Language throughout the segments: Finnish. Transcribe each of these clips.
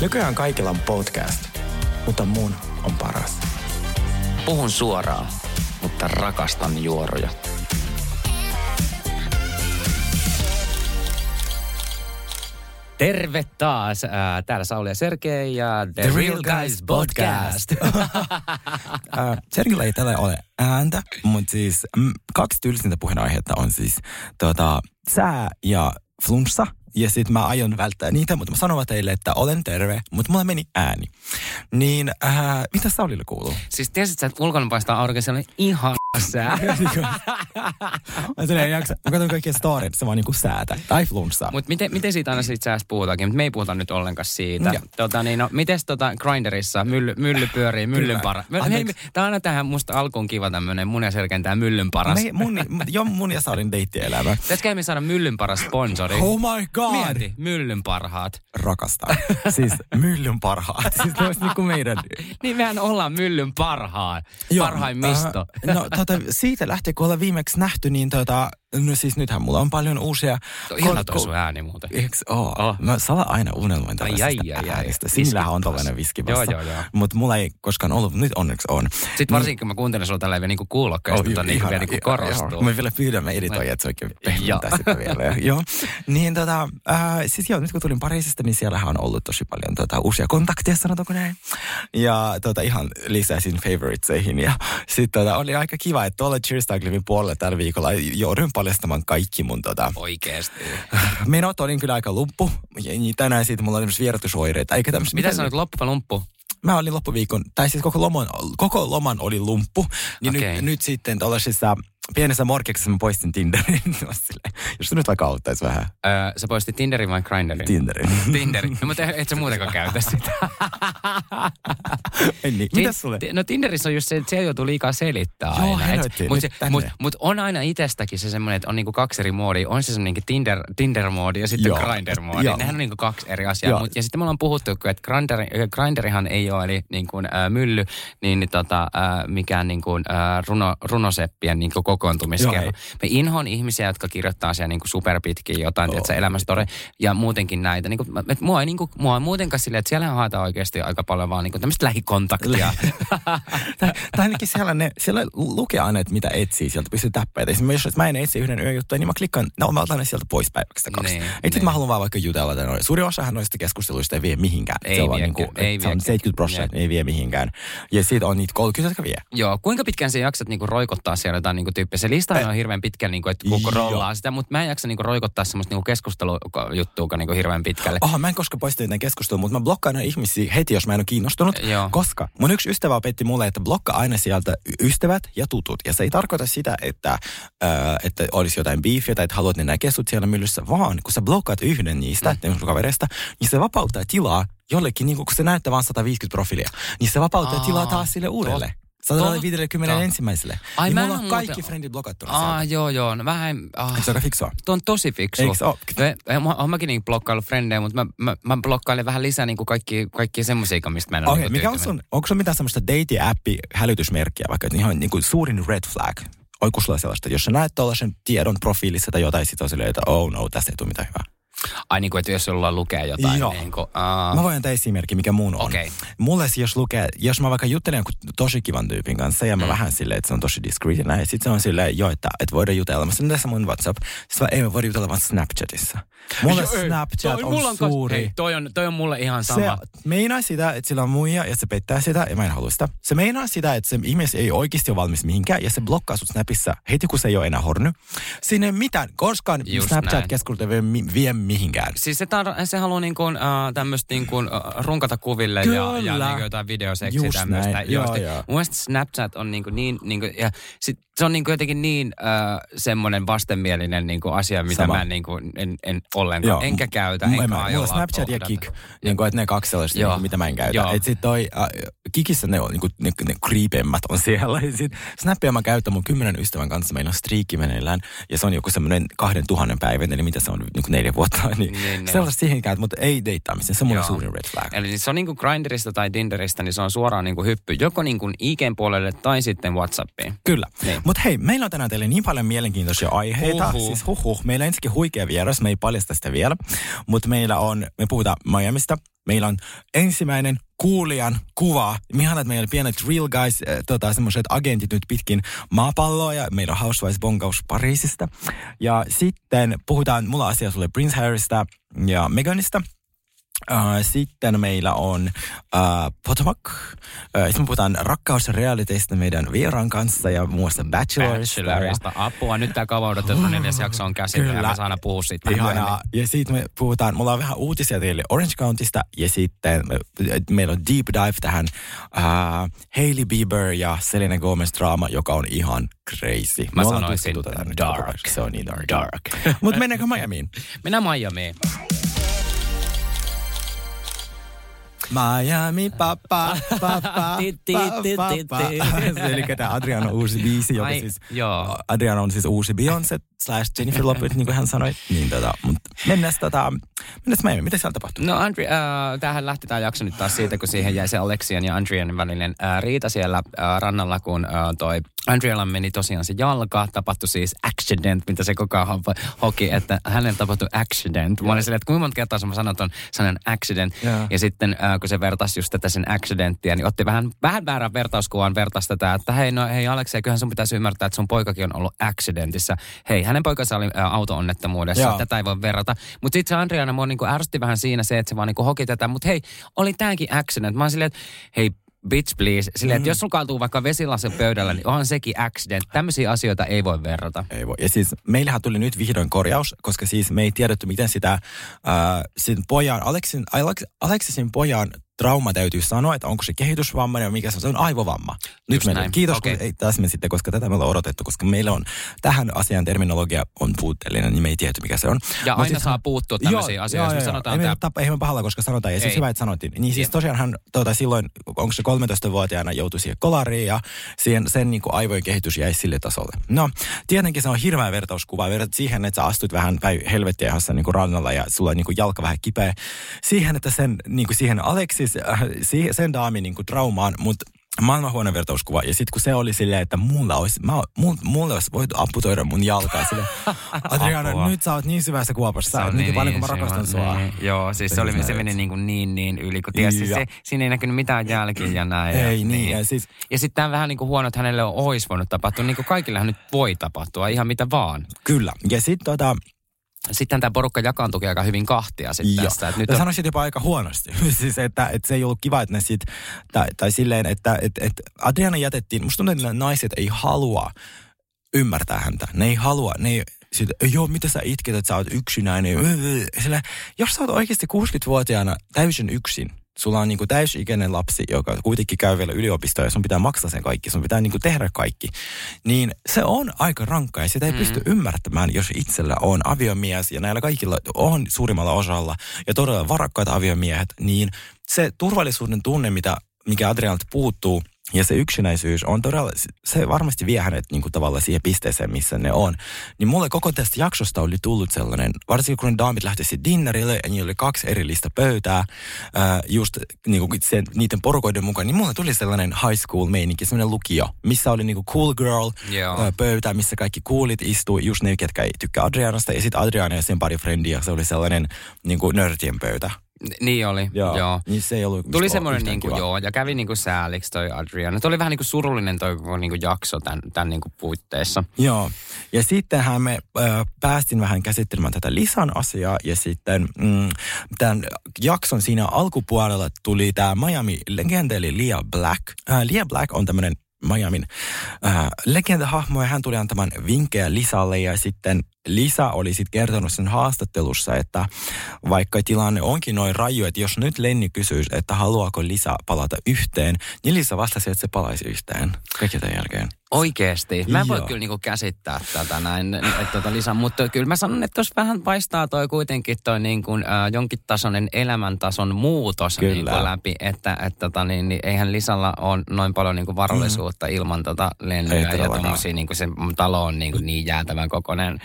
Nykyään kaikilla on podcast, mutta mun on paras. Puhun suoraan, mutta rakastan juoroja. Terve taas. Äh, täällä Sauli ja Sergei ja The, The Real Guys Podcast. äh, Sergillä ei tällä ole ääntä, mutta siis mm, kaksi tylsintä puheenaihetta on siis tota, sää ja flunssa – ja sitten mä aion välttää niitä, mutta mä sanon teille, että olen terve, mutta mulla meni ääni. Niin, äh, mitä Saulille kuuluu? Siis tiesit sä, että ulkona paistaa aurinko, se oli ihan sää. mä en jaksa. Mä katson kaikkia storit, se vaan niinku säätä. Tai flunssaa. Mutta miten, miten siitä aina siitä säästä puhutaankin? Mutta me ei puhuta nyt ollenkaan siitä. Tota, niin, no, mites tota Grinderissa mylly, mylly pyörii, myllyn para? Hei, tää on aina tähän musta alkuun kiva tämmönen mun ja Selkeän tää myllyn paras. Me, mun, jo mun ja Saurin deittielämä. Pitäisikö me saada myllyn paras sponsori? Oh my god! Mieti, myllyn parhaat. Rakastan. siis myllyn parhaat. Siis ne niinku meidän... niin mehän ollaan myllyn parhaat. Parhaimmisto. Äh, no tota, siitä lähtien, kun ollaan viimeksi nähty, niin tota, No siis nythän mulla on paljon uusia... Tuo ihana toi sun ääni muuten. Eiks oo? Oh. Mä sala aina unelmoin tällaisesta ai, ai, ai, äänistä. Sinillähän on tollainen viskivassa. Joo, joo, joo. Mutta mulla ei koskaan ollut, nyt onneksi on. Sitten niin, varsinkin, kun mä kuuntelen sulla tälleen niinku kuulokkeista, oh, niin vielä niinku korostuu. Joo. Mä vielä editoin, että se oikein pehmentää sitä vielä. joo. Niin tota, äh, siis joo, nyt kun tulin Pariisista, niin siellähän on ollut tosi paljon tota, uusia kontakteja, sanotaanko näin. Ja tota, ihan lisäsin favoriteseihin. Ja sitten tota, oli aika kiva, että tuolla Cheers puolella tällä viikolla joudun paljastamaan kaikki mun tota... Oikeesti. Menot olin kyllä aika lumppu. Ja tänään siitä mulla oli vierotusoireita. Eikä tämmöistä... Mitä sanoit, loppu vai lumppu? Mä olin loppuviikon, tai siis koko loman, koko loman oli lumppu. Niin okay. nyt, nyt sitten tuollaisissa pienessä morkeksessa mä poistin Tinderin. Jos se nyt vaikka auttaisi vähän. Öö, sä poistit Tinderin vai Grinderin? Tinderin. Tinderin. No, mutta et sä muutenkaan käytä sitä. en niin. Mitäs sulle? No Tinderissä on just se, että se joutuu liikaa selittää Joo, aina. Mutta mut, mut on aina itsestäkin se semmoinen, että on niinku kaksi eri moodia. On se semmoinen Tinder, Tinder-moodi ja sitten Grindr-moodi. Nehän on niinku kaksi eri asiaa. Mut, ja sitten me ollaan puhuttu, että Grindr, Grinderihan ei ole eli niin kuin, äh, mylly, niin, tota, äh, mikään niin kuin, äh, runo, runoseppien niin kuin kokoontumiskerho. Me inhoon ihmisiä, jotka kirjoittaa siellä niin kuin superpitkiä jotain, oh. tiedätkö, elämästore ja muutenkin näitä. Niin kuin, et mua, ei, niin kuin, mua muutenkaan silleen, että siellä haetaan oikeasti aika paljon vaan niin kuin tämmöistä lähikontaktia. tai, tai ainakin siellä, ne, siellä lukee aina, että mitä etsii, sieltä pystyy täppäitä. Esimerkiksi jos mä en etsi yhden yöjuttuja, niin mä klikkaan, no mä otan ne sieltä pois päiväksi kaksi. Niin, niin. mä haluan vaan vaikka jutella. Suuri osahan noista keskusteluista ei vie mihinkään. Ei se on, vie, niin kuin, ei se on 70 prosenttia, ei vie mihinkään. Ja siitä on niitä 30, jotka vie. Joo, kuinka pitkään sä jaksat niinku roikottaa siellä jotain niinku tyyppiä? Se lista on hirveän pitkä, niinku, että koko rollaa sitä, mutta mä en jaksa niinku roikottaa semmoista niinku keskustelujuttua niinku hirveän pitkälle. Oh, mä en koskaan poista jotain keskustelua, mutta mä blokkaan aina ihmisiä heti, jos mä en ole kiinnostunut. Joo. Koska mun yksi ystävä opetti mulle, että blokkaa aina sieltä ystävät ja tutut. Ja se ei tarkoita sitä, että, äh, että olisi jotain beefia tai että haluat ne näkee sut siellä myllyssä, vaan kun sä blokkaat yhden niistä, mm. kavereista, niin se vapauttaa tilaa jollekin, niin kun se näyttää vain 150 profiilia, niin se vapauttaa Aa, tilaa taas sille uudelle. 150 ensimmäiselle. Ai niin mulla on kaikki muuten... friendit blokattuna Aa, sieltä. joo, joo. No vähän... Ah. Se on fiksua. Tuo on tosi fiksu. Eikö ole? Mä, oon mäkin niin blokkaillut frendejä, mutta mä, mä, mä blokkailen vähän lisää niin kuin kaikki, kaikki semmoisia, mistä mä en ole okay, niin mikä on sun, onko sun mitään semmoista date-appi hälytysmerkkiä, vaikka että ihan niin kuin suurin red flag? Oiko sulla sellaista, jos sä näet tuollaisen tiedon profiilissa tai jotain, sit on silleen, että oh no, tästä ei tule mitään hyvää. Ai niin kuin, että jos sulla lukee jotain. Joo. Niin kuin, uh... Mä voin antaa esimerkki, mikä mun on. Okay. Mulle jos lukee, jos mä vaikka juttelen jonkun tosi kivan tyypin kanssa ja mä mm. vähän silleen, että se on tosi discreet ja näin. Sitten se on silleen, jo, että, että voidaan jutella. Mä sanon tässä mun WhatsApp. Sitten mä, ei mä voida jutella vaan Snapchatissa. Mulle ei, Snapchat toi, on, on suuri. Hei, toi, on, toi on mulle ihan sama. Se meinaa sitä, että sillä on muija ja se pettää sitä ja mä en halua sitä. Se meinaa sitä, että se ihminen ei oikeasti ole valmis mihinkään ja se blokkaa sut Snapissa heti kun se ei ole enää horny. Sinne mitään, koskaan Snapchat-keskustelu ei vie, vie mihinkään. Siis se, tar- se haluaa niin kuin, tämmöistä niin kuin, uh, runkata kuville Kyllä. ja, ja niin kuin jotain videoseksiä tämmöistä. Joo, joo. Mun mielestä Snapchat on niin, kuin niin, niin kuin, ja sit se on niin kuin jotenkin niin äh, semmoinen vastenmielinen niin kuin asia, mitä Sama. mä niin kuin en, en ollenkaan, Joo. enkä käytä, enkä mä, Mulla Snapchat ja Kik, niin kuin, että ne kaksi sellaista, niin kuin, mitä mä en käytä. Että sit toi, äh, Kikissä ne on niin kuin, ne, ne creepemmät on siellä. Ja sit Snappia mä käytän mun kymmenen ystävän kanssa, meillä on striikki meneillään, ja se on joku semmoinen kahden tuhannen päivän, eli mitä se on, niin kuin neljä vuotta. Niin, niin sellaista siihen käytä, mutta ei deittaamisen, se on mun suurin red flag. Eli se on niin kuin Grinderista tai Tinderistä, niin se on suoraan niin kuin hyppy, joko niin kuin IGn puolelle tai sitten Whatsappiin. Kyllä. Niin. Mutta hei, meillä on tänään teille niin paljon mielenkiintoisia aiheita. Huhhuh. Siis huhhuh. Meillä on ensinnäkin huikea vieras, me ei paljasta sitä vielä. Mutta meillä on, me puhutaan Miamista. Meillä on ensimmäinen kuulijan kuva. Mihan, että meillä on pienet real guys, äh, tota, semmoiset agentit nyt pitkin maapalloa ja meillä on Housewives bongaus Pariisista. Ja sitten puhutaan, mulla asia sulle Prince Harrystä ja Meganista – sitten meillä on uh, Potomac. Uh, sitten me puhutaan rakkausrealiteista meidän vieraan kanssa ja muun muassa Bachelorista. Bachelorista. Apua, nyt tämä kauan odotettu neljäs jakso on käsillä ja me saadaan puhua siitä. Ja, ja sitten me puhutaan, mulla on vähän uutisia teille Orange Countysta ja sitten me, meillä on deep dive tähän uh, Hailey Bieber ja Selena Gomez draama, joka on ihan crazy. Mä sanoisin dark. Se on niin dark. dark. Mutta mennäänkö Miamiin? Mennään Miamiin. Miami papa, papa, Eli tämä Adriano uusi biisi, joka Ai, siis, joo. Adriano on siis uusi Beyoncé slash Jennifer Lopez, niin kuin hän sanoi. Niin tota, mutta mennäs tota, mennäs Miami, mitä siellä tapahtui? No Andri, äh, tämähän lähti tämä jakso nyt taas siitä, kun siihen jäi se Alexian ja Andrian välinen äh, riita siellä äh, rannalla, kun äh, toi Andrialla meni tosiaan se jalka, tapahtui siis accident, mitä se koko ajan hoki, että hänen tapahtui accident. Mä olin silleen, että kuinka monta kertaa mä sanon ton sanan accident. Yeah. Ja sitten äh, kun se vertasi just tätä sen accidenttia, niin otti vähän, vähän väärän vertauskuvan vertaisi tätä, että hei, no hei Aleksi, kyllähän sun pitäisi ymmärtää, että sun poikakin on ollut accidentissa. Hei, hänen poikansa oli äh, auto-onnettomuudessa, Joo. tätä ei voi verrata. Mutta sitten se Andriana mua niinku ärsytti vähän siinä se, että se vaan niinku hoki tätä, mutta hei, oli tämäkin accident. Mä oon silleen, että hei, bitch please. Silleen, että mm. jos sulla kaatuu vaikka vesilasen pöydällä, niin onhan sekin accident. Tämmöisiä asioita ei voi verrata. Ei voi. Ja siis meillähän tuli nyt vihdoin korjaus, koska siis me ei tiedetty, miten sitä äh, sin pojan, Aleksin, Aleksisin pojan trauma täytyy sanoa, että onko se kehitysvamma ja mikä se on, se on aivovamma. Nyt meillä, kiitos, okay. kun ei täsmen sitten, koska tätä me ollaan odotettu, koska meillä on tähän asian terminologia on puutteellinen, niin me ei tiedä, mikä se on. Ja Mut aina siis, saa puuttua tämmöisiin asioihin, jos me sanotaan ei, tämä. Ei me pahalla, koska sanotaan, ja siis ei. hyvä, että sanottiin. Niin siis tosiaan hän tuota, silloin, onko se 13-vuotiaana joutui siihen kolariin ja siihen, sen niin kuin aivojen kehitys jäi sille tasolle. No, tietenkin se on hirveä vertauskuva. Verrat siihen, että sä astut vähän päin helvettiä niin kuin rannalla ja sulla on niin kuin jalka vähän kipeä. Siihen, että sen, niin kuin siihen Aleksi siis äh, sen daamin niin kuin traumaan, mutta maailman huono vertauskuva. Ja sitten kun se oli silleen, että mulla olisi, mä, mulla, mulla olisi voitu amputoida mun jalkaa sille. Adriana, nyt sä oot niin syvässä kuopassa. Sä oot niin, niin paljon, kun mä rakastan sua. Niin. Joo, siis se, oli, se meni niin, kuin niin, niin yli, kun tiesi, se, siinä ei näkynyt mitään jälkiä ja näin. Ei ja, niin. niin. Ja, siis, ja sitten tämä vähän niin kuin huono, että hänelle on olisi voinut tapahtua. Niin kuin kaikillehan nyt voi tapahtua, ihan mitä vaan. Kyllä. Ja sitten tota, sitten tämä porukka jakaantui aika hyvin kahtia sitten tästä. Että nyt on... sanoisin jopa aika huonosti. siis, että, että se ei ollut kiva, että ne sit, tai, tai silleen, että, että, että Adriana jätettiin, musta tuntuu, että naiset ei halua ymmärtää häntä. Ne ei halua, ne ei, sit, joo, mitä sä itket, että sä oot yksinäinen. Sillä, jos sä oot oikeasti 60-vuotiaana täysin yksin, sulla on niinku täysikäinen lapsi, joka kuitenkin käy vielä yliopistoa ja sun pitää maksaa sen kaikki, sun pitää niinku tehdä kaikki, niin se on aika rankka ja sitä ei mm. pysty ymmärtämään, jos itsellä on aviomies ja näillä kaikilla on suurimmalla osalla ja todella varakkaat aviomiehet, niin se turvallisuuden tunne, mitä, mikä Adrianalta puuttuu – ja se yksinäisyys on todella, se varmasti vie hänet niin kuin tavallaan siihen pisteeseen, missä ne on. Niin mulle koko tästä jaksosta oli tullut sellainen, varsinkin kun daamit lähti dinnerille ja niillä oli kaksi erillistä pöytää, ää, just niin kuin se, niiden porukoiden mukaan, niin mulle tuli sellainen high school meininki, sellainen lukio, missä oli niin kuin cool girl ää, pöytä, missä kaikki coolit istuu, just ne, ketkä ei tykkää Adrianasta, ja sitten Adriana ja sen pari frendiä, se oli sellainen niin kuin nörtien pöytä. Niin oli, joo. joo. Niin se ei ollut Tuli semmoinen niin kuin, joo, ja kävi niin kuin sääliksi toi Adriana. Tuo oli vähän niin kuin surullinen toi niin kuin jakso tämän, tämän niin kuin puitteissa. Joo, ja sittenhän me äh, päästin vähän käsittelemään tätä Lisan asiaa, ja sitten mm, tämän jakson siinä alkupuolella tuli tämä Miami legenda eli Lia Black. Äh, Lia Black on tämmöinen Miamin äh, legendahahmo ja hän tuli antamaan vinkkejä Lisalle ja sitten Lisa oli sitten kertonut sen haastattelussa, että vaikka tilanne onkin noin raju, että jos nyt Lenni kysyisi, että haluaako Lisa palata yhteen, niin Lisa vastasi, että se palaisi yhteen kaiken jälkeen. Oikeesti. Mä en voi kyllä niinku käsittää tätä näin, että tota Lisa, mutta kyllä mä sanon, että jos vähän paistaa toi kuitenkin toi niinku, äh, jonkin tasoinen elämäntason muutos niinku läpi, että et, tota, niin, niin, eihän Lisalla ole noin paljon niinku varallisuutta mm. ilman tota lennyä ja tommosia, niinku se talo on niinku niin jäätävän kokoinen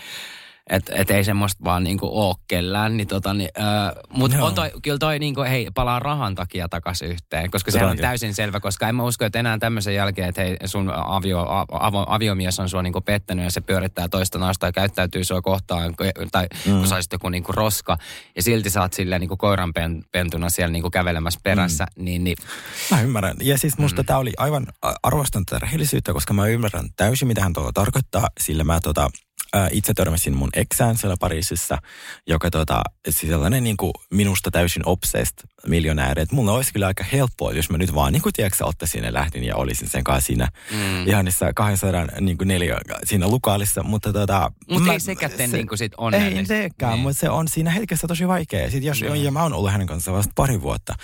että et ei semmoista vaan niinku oo kellään. Niin tota, niin, äh, Mutta on toi, kyllä toi niinku, hei, palaa rahan takia takaisin yhteen, koska se on täysin selvä, koska en mä usko, että enää tämmöisen jälkeen, että hei, sun avio, avo, aviomies on sua niinku pettänyt ja se pyörittää toista naista ja käyttäytyy sua kohtaan, tai mm. kun sä olisit joku niinku roska, ja silti sä oot silleen niinku koiran pentuna siellä niinku kävelemässä perässä, mm. niin, niin... Mä ymmärrän. Ja siis musta mm. tämä oli aivan, arvostan tätä rehellisyyttä, koska mä ymmärrän täysin, mitä hän tuolla tarkoittaa, sillä mä tota, ää, itse törmäsin mun eksään siellä Pariisissa, joka tota, siis sellainen niin kuin minusta täysin obsessed miljonääri. Että mulla olisi kyllä aika helppoa, jos mä nyt vaan niin kuin tiedätkö, ottaisin ja lähtin ja olisin sen kanssa siinä mm. ihan niissä 200 niin kuin neljä siinä lukaalissa. Mutta tota, Mut ei sekään tee niin kuin sit onnellista. Ei sekään, niin. mutta se on siinä hetkessä tosi vaikea. Sitten jos, mm. ja mä oon ollut hänen kanssaan vasta pari vuotta.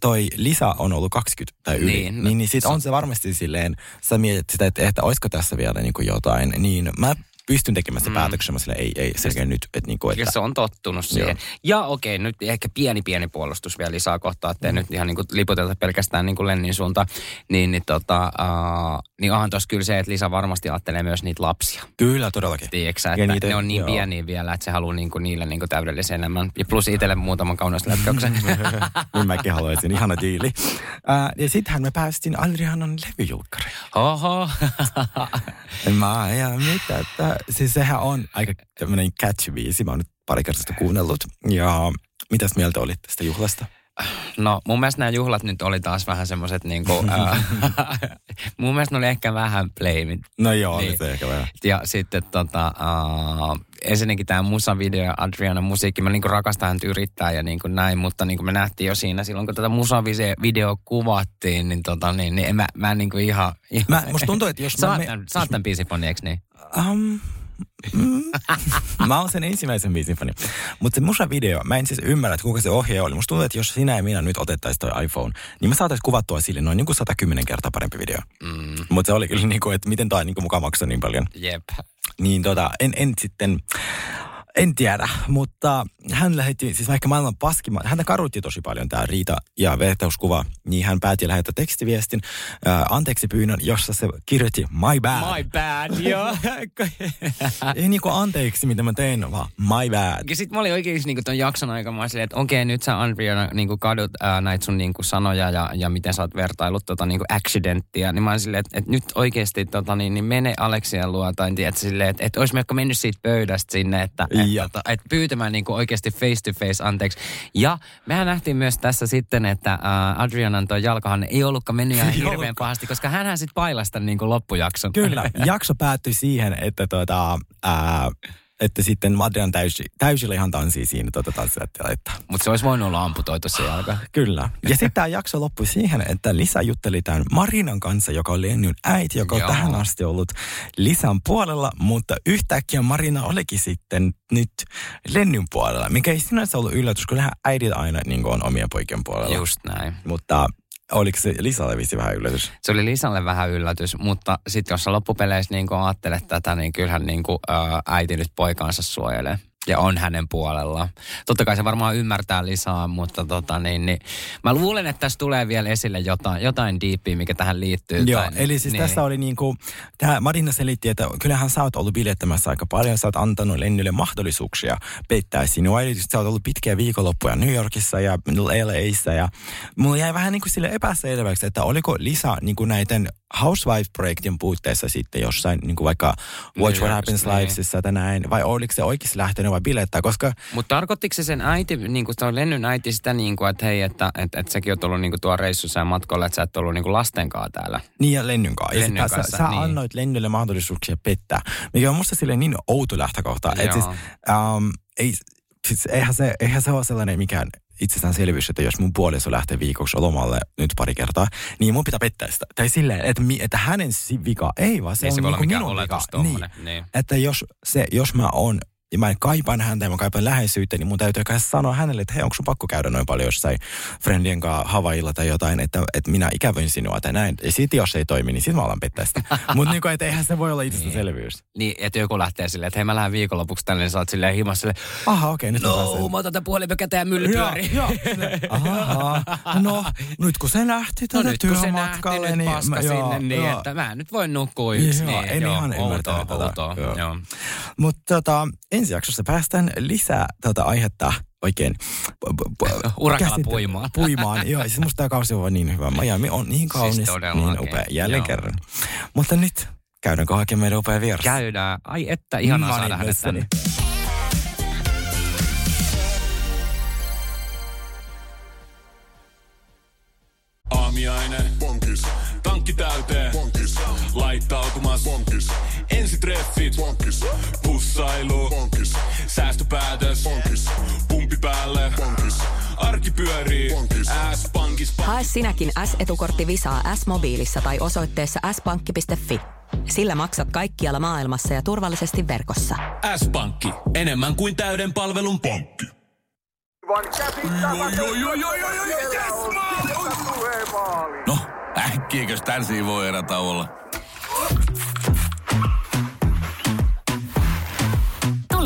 toi Lisa on ollut 20 tai yli. Niin, niin, niin sit on se varmasti silleen, sä mietit sitä, että, että olisiko tässä vielä niin kuin jotain. Niin mä pystyn tekemään se mm. päätöksen, sille ei, ei selkeä nyt. Että niinku, että... Ja se on tottunut siihen. Joo. Ja okei, nyt ehkä pieni pieni puolustus vielä lisää kohtaa, että mm. nyt ihan niinku liputeta pelkästään niinku Lennin suunta. Niin, niin, tota, uh, niin onhan tuossa kyllä se, että Lisa varmasti ajattelee myös niitä lapsia. Kyllä, todellakin. Tiedätkö että niitä, ne on niin joo. pieniä vielä, että se haluaa niinku niille niinku täydellisen elämän. Ja plus itselle muutaman kaunis lätkäyksen. niin mäkin haluaisin, ihana diili. Uh, ja sittenhän me päästiin Adrianon levyjulkkariin. Oho. mä en mitä, että siis sehän on aika tämmöinen catchy biisi. Mä oon nyt pari kertaa kuunnellut. Ja mitäs mieltä olit tästä juhlasta? No mun mielestä nämä juhlat nyt oli taas vähän semmoiset niinku, äh, mun mielestä ne oli ehkä vähän playmit. No joo, niin. se ehkä vähän. Ja sitten tota, äh, ensinnäkin tämä musavideo ja Adriana musiikki, mä niinku rakastan häntä yrittää ja niinku näin, mutta niinku me nähtiin jo siinä silloin, kun tätä musavideo kuvattiin, niin tota niin, niin en mä, mä niinku ihan... ihan mä, musta tuntuu, että jos mä... Me... Saat tämän biisin eikö niin? Um. mä oon sen ensimmäisen biisin fani. Mutta se musa-video, mä en siis ymmärrä, että kuka se ohjaaja oli. Musta tuntuu, että jos sinä ja minä nyt otettaisiin toi iPhone, niin me saataisiin kuvattua sille noin niin kuin 110 kertaa parempi video. Mm. Mutta se oli kyllä niin kuin, että miten toi niin kuin mukaan maksaa niin paljon. Jep. Niin tota, en, en sitten... En tiedä, mutta hän lähetti, siis vaikka maailman paskimman, häntä karutti tosi paljon tämä riita ja vertauskuva, niin hän päätti lähettää tekstiviestin äh, anteeksi pyynnön, jossa se kirjoitti my bad. My bad, joo. Ei niinku anteeksi, mitä mä tein, vaan my bad. Ja sit mä olin oikein niinku ton jakson aikana, mä silleen, että okei, nyt sä Andrea niinku kadut äh, näitä sun niinku sanoja ja, ja miten sä oot vertailut tota niinku accidenttia, niin mä olin silleen, että, että nyt oikeasti tota, niin, niin mene Aleksian luo, tai tiedät, silleen, että, että olisi mennyt siitä pöydästä sinne, että, että, että, että pyytämään niinku oikeasti face to face anteeksi. Ja mehän nähtiin myös tässä sitten, että uh, Adrianan toi jalkahan ei ollutkaan mennyt ihan hirveän pahasti, koska hän sitten pailasta niin kuin loppujakson. Kyllä, jakso päättyi siihen, että tuota, uh, että sitten Adrian täysi, täysillä ihan tanssii siinä tuota tanssilattialla. Mutta se olisi voinut olla amputoitu se jalka. Kyllä. Ja sitten tämä jakso loppui siihen, että Lisa jutteli tämän Marinan kanssa, joka oli Lennyn äiti, joka on tähän asti ollut Lisan puolella, mutta yhtäkkiä Marina olikin sitten nyt Lennyn puolella, mikä ei sinänsä ollut yllätys, kun äidit aina niin on omien poikien puolella. Just näin. Mutta Oliko se Lisalle vissi vähän yllätys? Se oli Lisalle vähän yllätys, mutta sitten jos sä loppupeleissä niin ajattelet tätä, niin kyllähän niin kuin, ää, äiti nyt poikaansa suojelee ja on hänen puolella. Totta kai se varmaan ymmärtää lisää, mutta tota, niin, niin, mä luulen, että tässä tulee vielä esille jotain, jotain diippiä, mikä tähän liittyy. Joo, tai, eli siis niin. tässä oli niin kuin, tähän Marina selitti, että kyllähän sä oot ollut bilettämässä aika paljon, sä oot antanut Lennylle mahdollisuuksia peittää sinua, eli sä oot ollut pitkiä viikonloppuja New Yorkissa ja LAissa ja mulla jäi vähän niin kuin sille epäselväksi, että oliko Lisa niin kuin näiden Housewife-projektin puutteessa sitten jossain, niin kuin vaikka Watch What Happens niin. Livesissa tai näin, vai oliko se oikeasti lähtenyt vai bilettää, koska... Mutta tarkoittiko se sen äiti, niin kuin se on Lennyn äiti sitä niin kuin, että hei, että, että, että sekin on tullut niin kuin tuo reissussa ja matkolla, että sä et ollut niin kuin lastenkaan täällä? Niin ja Lennyn kanssa. Ja Lennyn kanssa, sä, sä niin. annoit Lennylle mahdollisuuksia pettää, mikä on musta silleen niin outo lähtökohta. Että siis, um, ei, siis eihän se, eihän se ole sellainen mikään itsestäänselvyys, että jos mun puoliso lähtee viikoksi lomalle nyt pari kertaa, niin mun pitää pettää sitä. Tai silleen, että, että hänen vika ei vaan se niin on se niin minun vika. Niin. niin. Että jos, se, jos mä oon ja mä kaipaan häntä ja mä kaipaan läheisyyttä, niin mun täytyy kai sanoa hänelle, että hei, onko sun pakko käydä noin paljon jossain friendien kanssa Havailla tai jotain, että, että minä ikävöin sinua tai näin. Ja sitten jos ei toimi, niin sitten mä alan pettää sitä. Mutta niin että eihän se voi olla itsestäänselvyys. Niin. niin, että joku lähtee silleen, että hei mä lähden viikonlopuksi tänne, niin sä oot silleen himassa silleen, aha okei, okay, nyt no, mä otan tämän puhelimen käteen ja mylly pyörii. Joo, aha, no nyt kun se lähti no, nyt kun se lähti, niin, paska mä, sinne, joo, niin joo. että mä nyt voin nukkua yksi. Joo, niin, en joo, ihan outoa, outoa. Mutta tota, ensi jaksossa päästään lisää tätä aihetta oikein urakalla puimaan. puimaan. Joo, siis musta tämä kausi on niin hyvä. Miami on niin siis kaunis, siis niin upea jälleen Joo. kerran. Mutta nyt käydäänkö hakemaan meidän upea vieras? Käydään. Ai että, ihanaa no, saada hänet tänne. Aamiaine. Bonkis. Tankki täyteen. Bonkis. Laittautumas. Bonkis. Ensitreffit. Bonkis. Pussailu. Bonkis. Säästöpäätös. Bonkis. Pumpi päälle. Bonkis. Arki pyörii. S-pankis. Hae sinäkin S-etukortti Visaa S-mobiilissa tai osoitteessa s-pankki.fi. Sillä maksat kaikkialla maailmassa ja turvallisesti verkossa. S-pankki. Enemmän kuin täyden palvelun pankki. No, äkkiäkös tän voi erätä olla?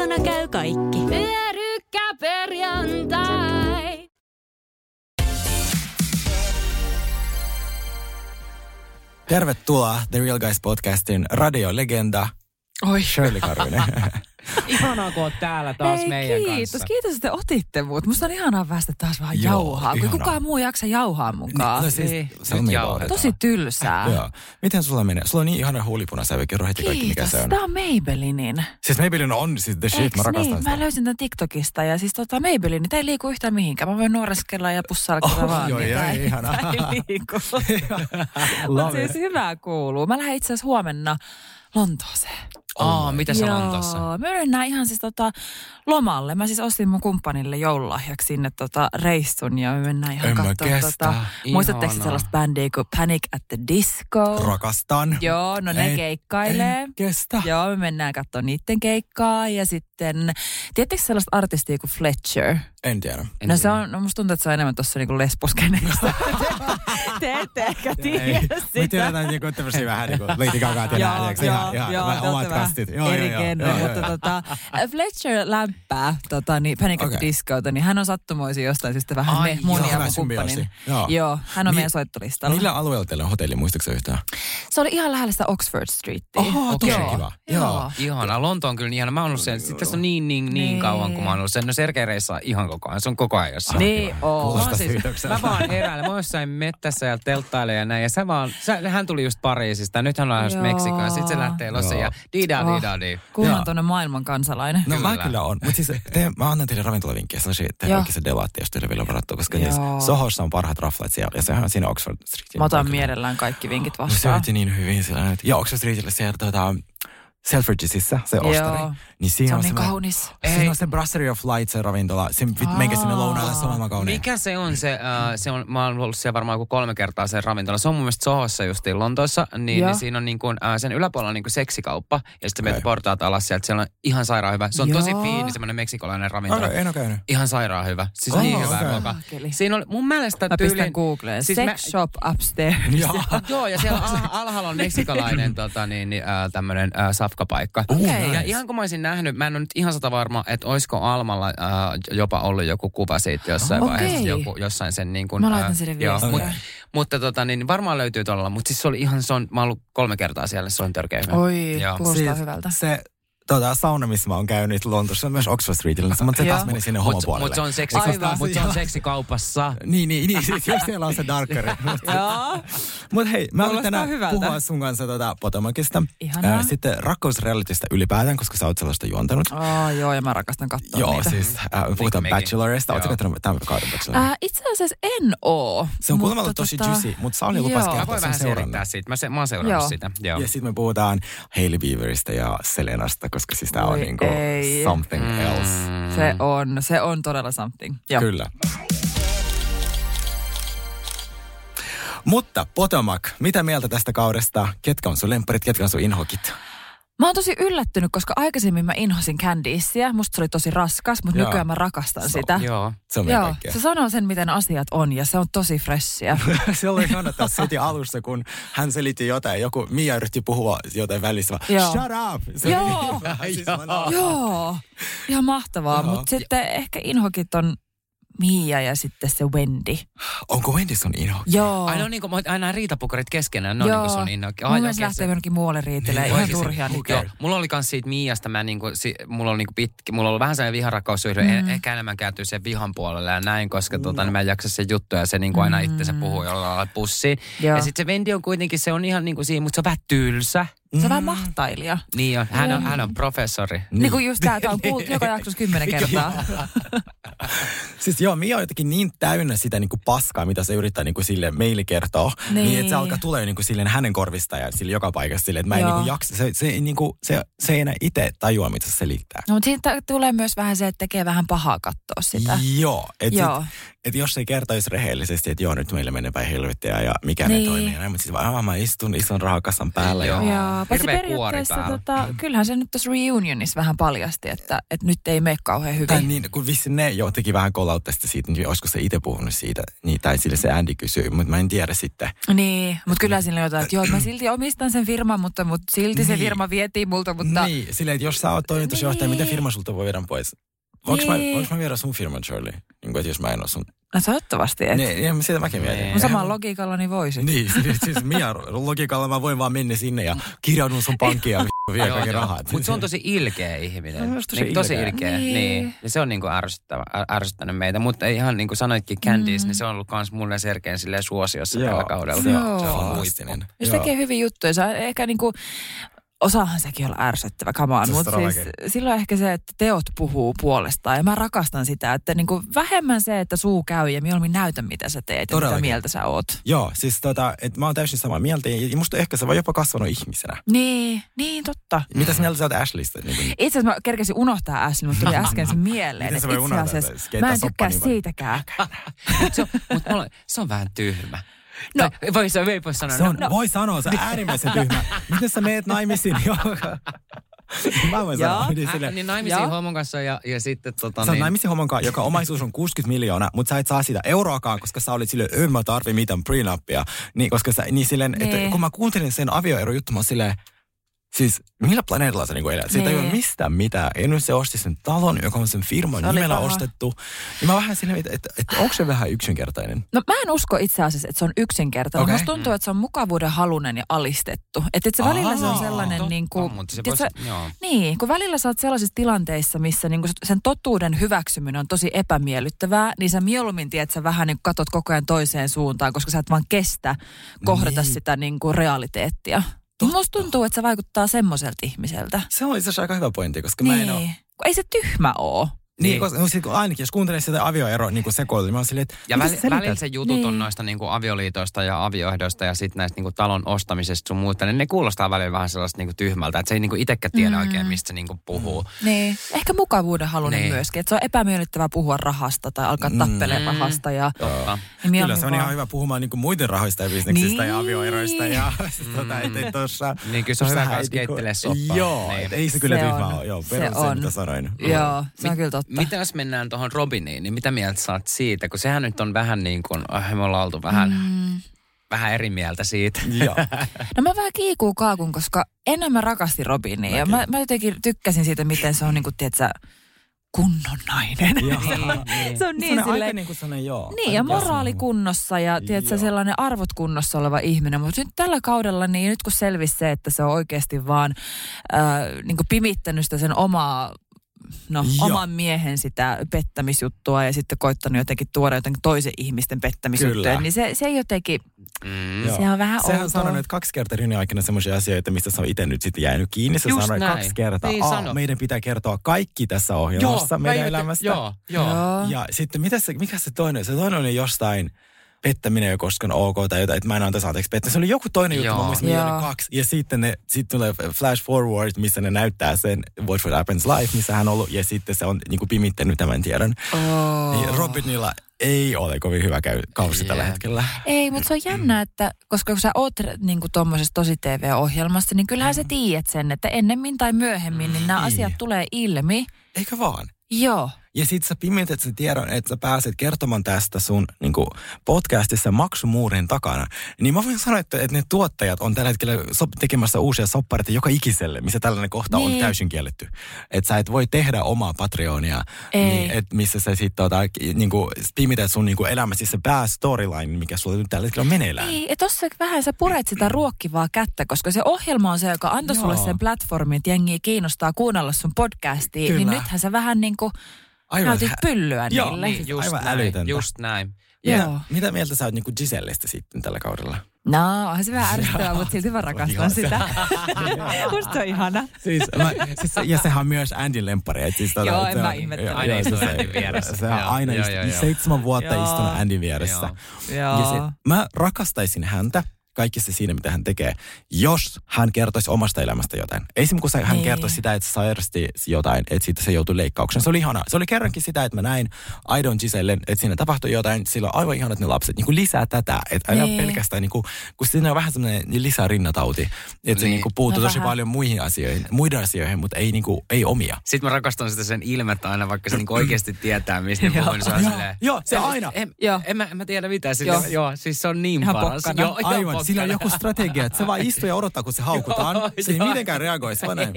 Kotona käy kaikki. Pyörykkäperjantai. Tervetuloa The Real Guys podcastin radiolegenda Oi. Shirley Karvinen. Ihanaa, kun oot täällä taas Hei, meidän kiitos. kanssa. Kiitos, että otitte mut. Musta on ihanaa päästä taas vähän Joo, jauhaa. Kun kukaan muu jaksa jauhaa mukaan. No, siis, niin. se on niin Tosi tylsää. Joo. Miten sulla menee? Sulla on niin ihana huulipunasävy. Kerro heti kaikki, mikä se on. Tää on Maybellinin. Siis Maybelline on siis the shit. Eiks mä rakastan niin? sitä. Mä löysin tän TikTokista ja siis tota Maybelline, tää ei liiku yhtään mihinkään. Mä voin nuoreskella ja pussailla oh, vaan. Joo, niin joo, tää ihanaa. ei liiku. Mutta siis hyvää kuuluu. Mä lähden itse asiassa huomenna Lontooseen. Aa, mitä se on tossa? Me mennään ihan siis tota lomalle. Mä siis ostin mun kumppanille joululahjaksi sinne tota reissun ja me mennään ihan katsomaan tota. Muistatteko sellaista bändiä kuin Panic at the Disco? Rakastan. Joo, no ne en, keikkailee. En kestä. Joo, me mennään katsomaan niiden keikkaa ja sitten, tiedättekö sellaista artistia kuin Fletcher? En tiedä. En no se on, no musta tuntuu, että se on enemmän tuossa niinku lesboskeneessä. Te ette ehkä tiedä sitä. Me tiedetään niinku tämmöisiä vähän niinku Lady Gaga tiedään. Joo, joo, joo. Omat kastit. Joo, eri joo, genre, joo, mutta joo. tota, Fletcher lämpää tota, niin Panic at Discota, niin hän on sattumoisin jostain syystä vähän Ai, me, mun joo, ja mun kumppanin. Joo. Joo, hän on Mi- meidän soittolistalla. Millä alueella teillä on hotelli, muistatko yhtään? Se oli ihan lähellä sitä Oxford Streetia. Oho, tosi Joo. kiva. Joo. Ihana. Lonto on kyllä niin ihana. Mä oon ollut sen, sitten tässä on niin, niin, niin, Niin. kauan, kun mä oon ollut sen. No Sergei reissaa ihan koko ajan. Se on koko ajan jossain. Niin oo. Mä, siis, mä vaan eräilen. Mä oon jossain mettässä ja telttailen ja näin. Ja sä vaan, sä, hän tuli just Pariisista. Nyt hän on lähdössä Joo. Meksikoon. Sitten se lähtee lossiin ja di-da, Oh. di-da, di. Kunnon tuonne maailman kansalainen. No mä Kyllä. on. Mutta siis te, mä annan teille ravintolavinkkejä sellaisia, oikein se delaatti, jos teille vielä on varattu, koska siis. Sohossa on parhaat raflat siellä, ja sehän on siinä Oxford Streetin. Mä otan mielellään kaikki vinkit Se vastaan. syötiin niin hyvin siellä nyt. Ja Oxford Streetillä siellä tota, Selfridgesissa, se ostari. Joo. Niin siinä Se on, on niin semmoinen- kaunis. Siinä on se Brasserie of Light, se ravintola. Se, menkää sinne lounaalle, se on maailman kaunein. Mikä se on se, äh, se on, mä oon ollut siellä varmaan joku kolme kertaa se ravintola. Se on mun mielestä Sohossa justiin Lontoossa, niin, niin siinä on niin kuin, äh, sen yläpuolella on niin kuin seksikauppa ja sitten menet Okei. portaat alas sieltä. Siellä on ihan sairaan hyvä. Se on tosi Joo. fiini semmoinen meksikolainen ravintola. Okei, en ole käynyt. Ihan sairaan hyvä. Siis Oh, niin hyvä okei. ruoka. Siinä on mun mielestä Mä tyyliin... Googleen. Siis Sex mä- shop upstairs. Joo. Joo, ja siellä al- alhaalla on meksikolainen tota, niin, niin, äh, tämmöinen äh, safkapaikka. Uh, Okei. nice. Ja ihan kun mä olisin nähnyt, mä en ole nyt ihan sata varma, että olisiko Almalla äh, jopa ollut joku kuva siitä jossain Okei. vaiheessa, joku, jossain sen niin kuin... Mä laitan sille viestiä. mut, mutta tota, niin varmaan löytyy tuolla, mutta siis se oli ihan, se on, mä oon ollut kolme kertaa siellä, se on törkeä hyvä. Oi, Joo. kuulostaa hyvältä. Se tota, sauna, missä mä oon käynyt Lontoossa, myös Oxford Streetillä. Mutta se taas meni sinne homopuolelle. Mutta se on, seksi, mut se on seksikaupassa. niin, niin, niin. Siis jos siellä on se darkari. Mutta hei, mä haluan tänään puhua sun kanssa tota Potomacista. Äh, sitten rakkausrealitista ylipäätään, koska sä oot sellaista juontanut. Oh, joo, ja mä rakastan katsoa Joo, niitä. siis äh, puhutaan Bachelorista. Oletko katsonut tämän kauden Bachelorista? Äh, itse asiassa en oo. Se on kuulemma ollut tosi tota, juicy, mutta Sauli lupas kertoa Mä voin vähän selittää siitä. Mä, se, mä oon seurannut joo. sitä. Joo. Ja sitten me puhutaan Hailey Bieberistä ja Selenasta, koska siis tää on niinku something mm. else. Se on, se on todella something. Joo. Kyllä. Mutta Potomac, mitä mieltä tästä kaudesta? Ketkä on sun lemparit, ketkä on sun inhokit? Mä oon tosi yllättynyt, koska aikaisemmin mä inhosin Candiceä. Musta se oli tosi raskas, mutta joo. nykyään mä rakastan so, sitä. Joo, se on joo, se sanoo sen, miten asiat on ja se on tosi freshia. se oli ihana tässä heti alussa, kun hän selitti jotain. Joku Mia yritti puhua jotain välissä. Joo. Shut up! Se joo, siis joo. Ihan mahtavaa, mutta sitten ehkä inhokit on Mia ja sitten se Wendy. Onko Wendy sun inho? Joo. Aina on niinku, aina riitapukarit keskenään, ne on niinku sun inho. Mun mielestä lähtee jonnekin muualle riitelee, niin, ihan turhia. Niin. Joo, mulla oli kans siitä Miasta, mä niinku, si, mulla oli niinku pitki, mulla oli vähän sellainen viharakkaussuhde, mm. ehkä enemmän kääntyy sen vihan puolelle ja näin, koska mm. tota, niin mä en jaksa se juttu ja se niinku aina mm. itse se puhuu jollain pussiin. Joo. Ja sitten se Wendy on kuitenkin, se on ihan niinku siinä, mutta se on vähän tylsä. Se on mm. vähän mahtailija. Niin on. Hän on, hän on professori. Niin, niin kuin just tää, tää on kuultu joka jaksossa kymmenen kertaa. siis joo, Mia on jotenkin niin täynnä sitä niin kuin paskaa, mitä se yrittää niin kuin sille meille kertoa. Niin. niin. että se alkaa tulee niin kuin silleen hänen korvista ja sille joka paikassa silleen, että mä en niin kuin jaksa. Se, se, niin kuin, se, se ei enää itse tajua, mitä se selittää. No, mutta siitä tulee myös vähän se, että tekee vähän pahaa katsoa sitä. Joo. Että joo. Sit, et jos ei kertoisi rehellisesti, että joo, nyt meillä menee päin helvettiä ja mikä niin. ne toimii. Näin, mutta siis vaan, mä istun ison rahakassan päällä. Joo. joo. Paitsi periaatteessa, tota, kyllähän se nyt tuossa reunionissa vähän paljasti, että, että nyt ei mene kauhean hyvin. Tai niin, kun vissi ne jo teki vähän kolautteista siitä, niin olisiko se itse puhunut siitä, niin, tai sille se Andy kysyi, mutta mä en tiedä sitten. Niin, mutta kyllä sillä jotain, että joo, mä silti omistan sen firman, mutta, mutta silti niin. se firma vietiin multa, mutta... Niin, silleen, että jos sä oot toimitusjohtaja, niin. miten firma sulta voi viedä pois? Voinko niin. mä, voinko mä viedä sun firman, Shirley? Niin kuin, että jos mä en ole sun... No toivottavasti, et. Niin, niin siitä mäkin mietin. Niin. Samalla logiikalla niin voisit. Niin, siis, siis minä logiikalla mä voin vaan mennä sinne ja kirjaudun sun pankkiin ja vie kaikki rahat. Mutta se on tosi ilkeä ihminen. No, tosi, niin, tosi ilkeä. Niin. niin. Ja se on niinku ärsyttävä, ärsyttänyt meitä. Mutta ihan niin kuin sanoitkin Candice, mm. niin se on ollut myös mulle selkeän suosiossa Joo. tällä kaudella. Joo. Se on huippinen. Se tekee hyvin juttuja. Se on ehkä niinku osaahan sekin olla ärsyttävä, come on. Mutta siis silloin ehkä se, että teot puhuu puolestaan. Ja mä rakastan sitä, että niinku vähemmän se, että suu käy ja mieluummin näytä, mitä sä teet Todellakin. ja mitä mieltä sä oot. Joo, siis tota, että mä oon täysin samaa mieltä. Ja musta ehkä se voi jopa kasvanut ihmisenä. Niin, niin totta. Mitäs mieltä sä oot Ashleystä? Niin kuin... Itse asiassa mä kerkesin unohtaa Ashley, mutta tuli äsken sen mieleen. Miten itse asiassa mä en tykkää siitäkään. mutta mut se on vähän tyhmä. No, voi, voi, voi sanoa. Se on, no. Voi sanoa, se on äärimmäisen tyhmä. Miten sä meet naimisiin? Mä voin sanoa. Niin, sille, niin naimisiin homon kanssa ja, ja sitten tota... Sä niin... naimisiin homon kanssa, joka omaisuus on 60 miljoonaa, mutta sä et saa sitä euroakaan, koska sä olit silleen, en mä tarvi mitään prenuppia. Niin, koska sä, niin silleen, että kun mä kuuntelin sen avioerojuttu, mä silleen, Siis millä planeetalla se niinku elää? Siitä ei ole niin. mistään mitään. Ja nyt se osti sen talon, joka on sen firman nimellä paha. ostettu. Ja mä vähän silleen, että, että, että onko se vähän yksinkertainen? No mä en usko itse asiassa, että se on yksinkertainen. Okay. Musta tuntuu, että se on mukavuuden halunen ja alistettu. Että, että se välillä se on sellainen totta, niin kuin... Se vois, niin, kun välillä sä oot sellaisissa tilanteissa, missä niin kuin sen totuuden hyväksyminen on tosi epämiellyttävää, niin sä mieluummin tiedät, että sä vähän niin katot koko ajan toiseen suuntaan, koska sä et vaan kestä kohdata niin. sitä niin kuin realiteettia. Totta. Musta tuntuu, että se vaikuttaa semmoiselta ihmiseltä. Se on itse asiassa aika hyvä pointti, koska niin. mä en niin. ole... Ei se tyhmä oo. Niin, niin. Koska, no siis ainakin jos kuuntelee sitä avioeroa niin sekoilua, niin mä oon silleen, että... Ja väli, välillä se jutut niin. on noista niin kuin avioliitoista ja avioehdoista ja sitten näistä niin kuin talon ostamisesta sun muuta, niin ne kuulostaa välillä vähän sellaista niin kuin tyhmältä, että se ei niin kuin itsekään tiedä mm. oikein, mistä se niin kuin puhuu. Mm. Niin, ehkä mukavuuden halunen niin. myöskin, että se on epämiellyttävää puhua rahasta tai alkaa mm. tappelemaan rahasta. Ja, ja Kyllä se on ihan hyvä puhumaan niin kuin muiden rahoista ja bisneksistä niin. ja avioeroista ja mm. tota, ettei tossa... Niin kyllä se on hyvä kanssa keittelee soppaa. Joo, niin. ei se kyllä tyhmä ole. Joo, perus se, mitä sanoin. Joo, se on kyllä totta. Mitä jos mennään tuohon Robiniin, niin mitä mieltä saat siitä? Kun sehän nyt on vähän niin kuin, oh, me ollaan oltu vähän, mm. vähän eri mieltä siitä. Joo. no mä vähän kiikuu kaakun, koska ennen mä rakastin Robinia. Ja mä, mä jotenkin tykkäsin siitä, miten se on niin kuin, tiedätkö, kunnon nainen. Niin. se on niin se silleen, aika niin kuin sellainen, joo. Niin, ja moraali kunnossa ja tiedätkö, sellainen arvot kunnossa oleva ihminen. Mutta nyt tällä kaudella, niin nyt kun selvisi se, että se on oikeasti vaan äh, niin kuin pimittänyt sitä sen omaa no, oman miehen sitä pettämisjuttua ja sitten koittanut jotenkin tuoda jotenkin toisen ihmisten pettämisjuttuja, niin se, se jotenkin, mm. se on vähän Sehän on sanonut, että kaksi kertaa Rini aikana sellaisia asioita, mistä se on itse nyt sitten jäänyt kiinni. Se Just sanoi näin. kaksi kertaa, niin meidän pitää kertoa kaikki tässä ohjelmassa joo, meidän elämästä. Joo, joo. Ja sitten mitä se, mikä se toinen, se toinen oli jostain, pettäminen ei ole koskaan ok tai jotain, että mä en antaisi anteeksi pettää. Se oli joku toinen juttu, mä muistin, oli kaksi. Ja sitten ne, sit tulee flash forward, missä ne näyttää sen What Would Happens Life, missä hän on ollut, ja sitten se on niin kuin pimittänyt tämän tiedon. Oh. Niin Robinilla ei ole kovin hyvä käy, kausi yeah. tällä hetkellä. Ei, mutta se on jännä, että koska kun sä oot niin tuommoisessa tosi TV-ohjelmassa, niin kyllähän mm. sä tiedät sen, että ennemmin tai myöhemmin, niin nämä mm. asiat tulee ilmi. Eikö vaan? Joo. Ja sit sä pimität sen tiedon, että sä pääset kertomaan tästä sun niin kuin podcastissa maksumuurin takana. Niin mä voin sanoa, että, että ne tuottajat on tällä hetkellä sop- tekemässä uusia soppareita joka ikiselle, missä tällainen kohta niin. on täysin kielletty. Että sä et voi tehdä omaa Patreonia, niin, et missä sä sitten tota, niin kuin, pimität sun niin kuin elämässä se päästoryline, mikä sulla nyt tällä hetkellä on meneillään. Niin, että tossa vähän sä puret sitä ruokkivaa kättä, koska se ohjelma on se, joka antoi sulle sen platformin, että jengiä kiinnostaa kuunnella sun podcastia. Niin Kyllä. Niin nythän sä vähän niin kuin Aivan. Näytit pyllyä Joo, niille. Niin, just Aivan näin, älytöntä. Just näin. Ja Joo. Mitä mieltä sä oot niinku Gisellistä sitten tällä kaudella? No, onhan se vähän ärsyttävää, mutta silti mä rakastan sitä. Musta on ihana. Siis, mä, siis, ja sehän on myös Andy lempari. Et siis, tota, joo, en mä ihmettele. Aina istuu Andyn vieressä. Se on aina joo, joo, joo. seitsemän vuotta joo. istunut Andyn vieressä. Joo. Ja se, mä rakastaisin häntä, kaikessa siinä, mitä hän tekee, jos hän kertoisi omasta elämästä jotain. Esimerkiksi kun hän niin. kertoisi sitä, että sairasti jotain, että siitä se joutui leikkaukseen. Se oli ihana. Se oli kerrankin sitä, että mä näin Aidon Giselle, että siinä tapahtui jotain. Sillä on aivan ihanat ne lapset. Niin kuin lisää tätä. Että aina niin. pelkästään, niin kuin, kun siinä on vähän semmoinen lisää rinnatauti. Että niin. se niin kuin puuttuu no tosi vähän. paljon muihin asioihin, muiden asioihin, mutta ei, niin kuin, ei omia. Sitten mä rakastan sitä sen ilmettä aina, vaikka se niin oikeasti tietää, mistä ne puhuu. Se Joo, se aina. En, en, en, mä, en mä tiedä mitä. Joo. joo, siis se on niin paras. Joo, aivan, sillä on joku strategia, että se vaan istuu ja odottaa, kun se haukutaan. se ei mitenkään reagoi, se vaan näin.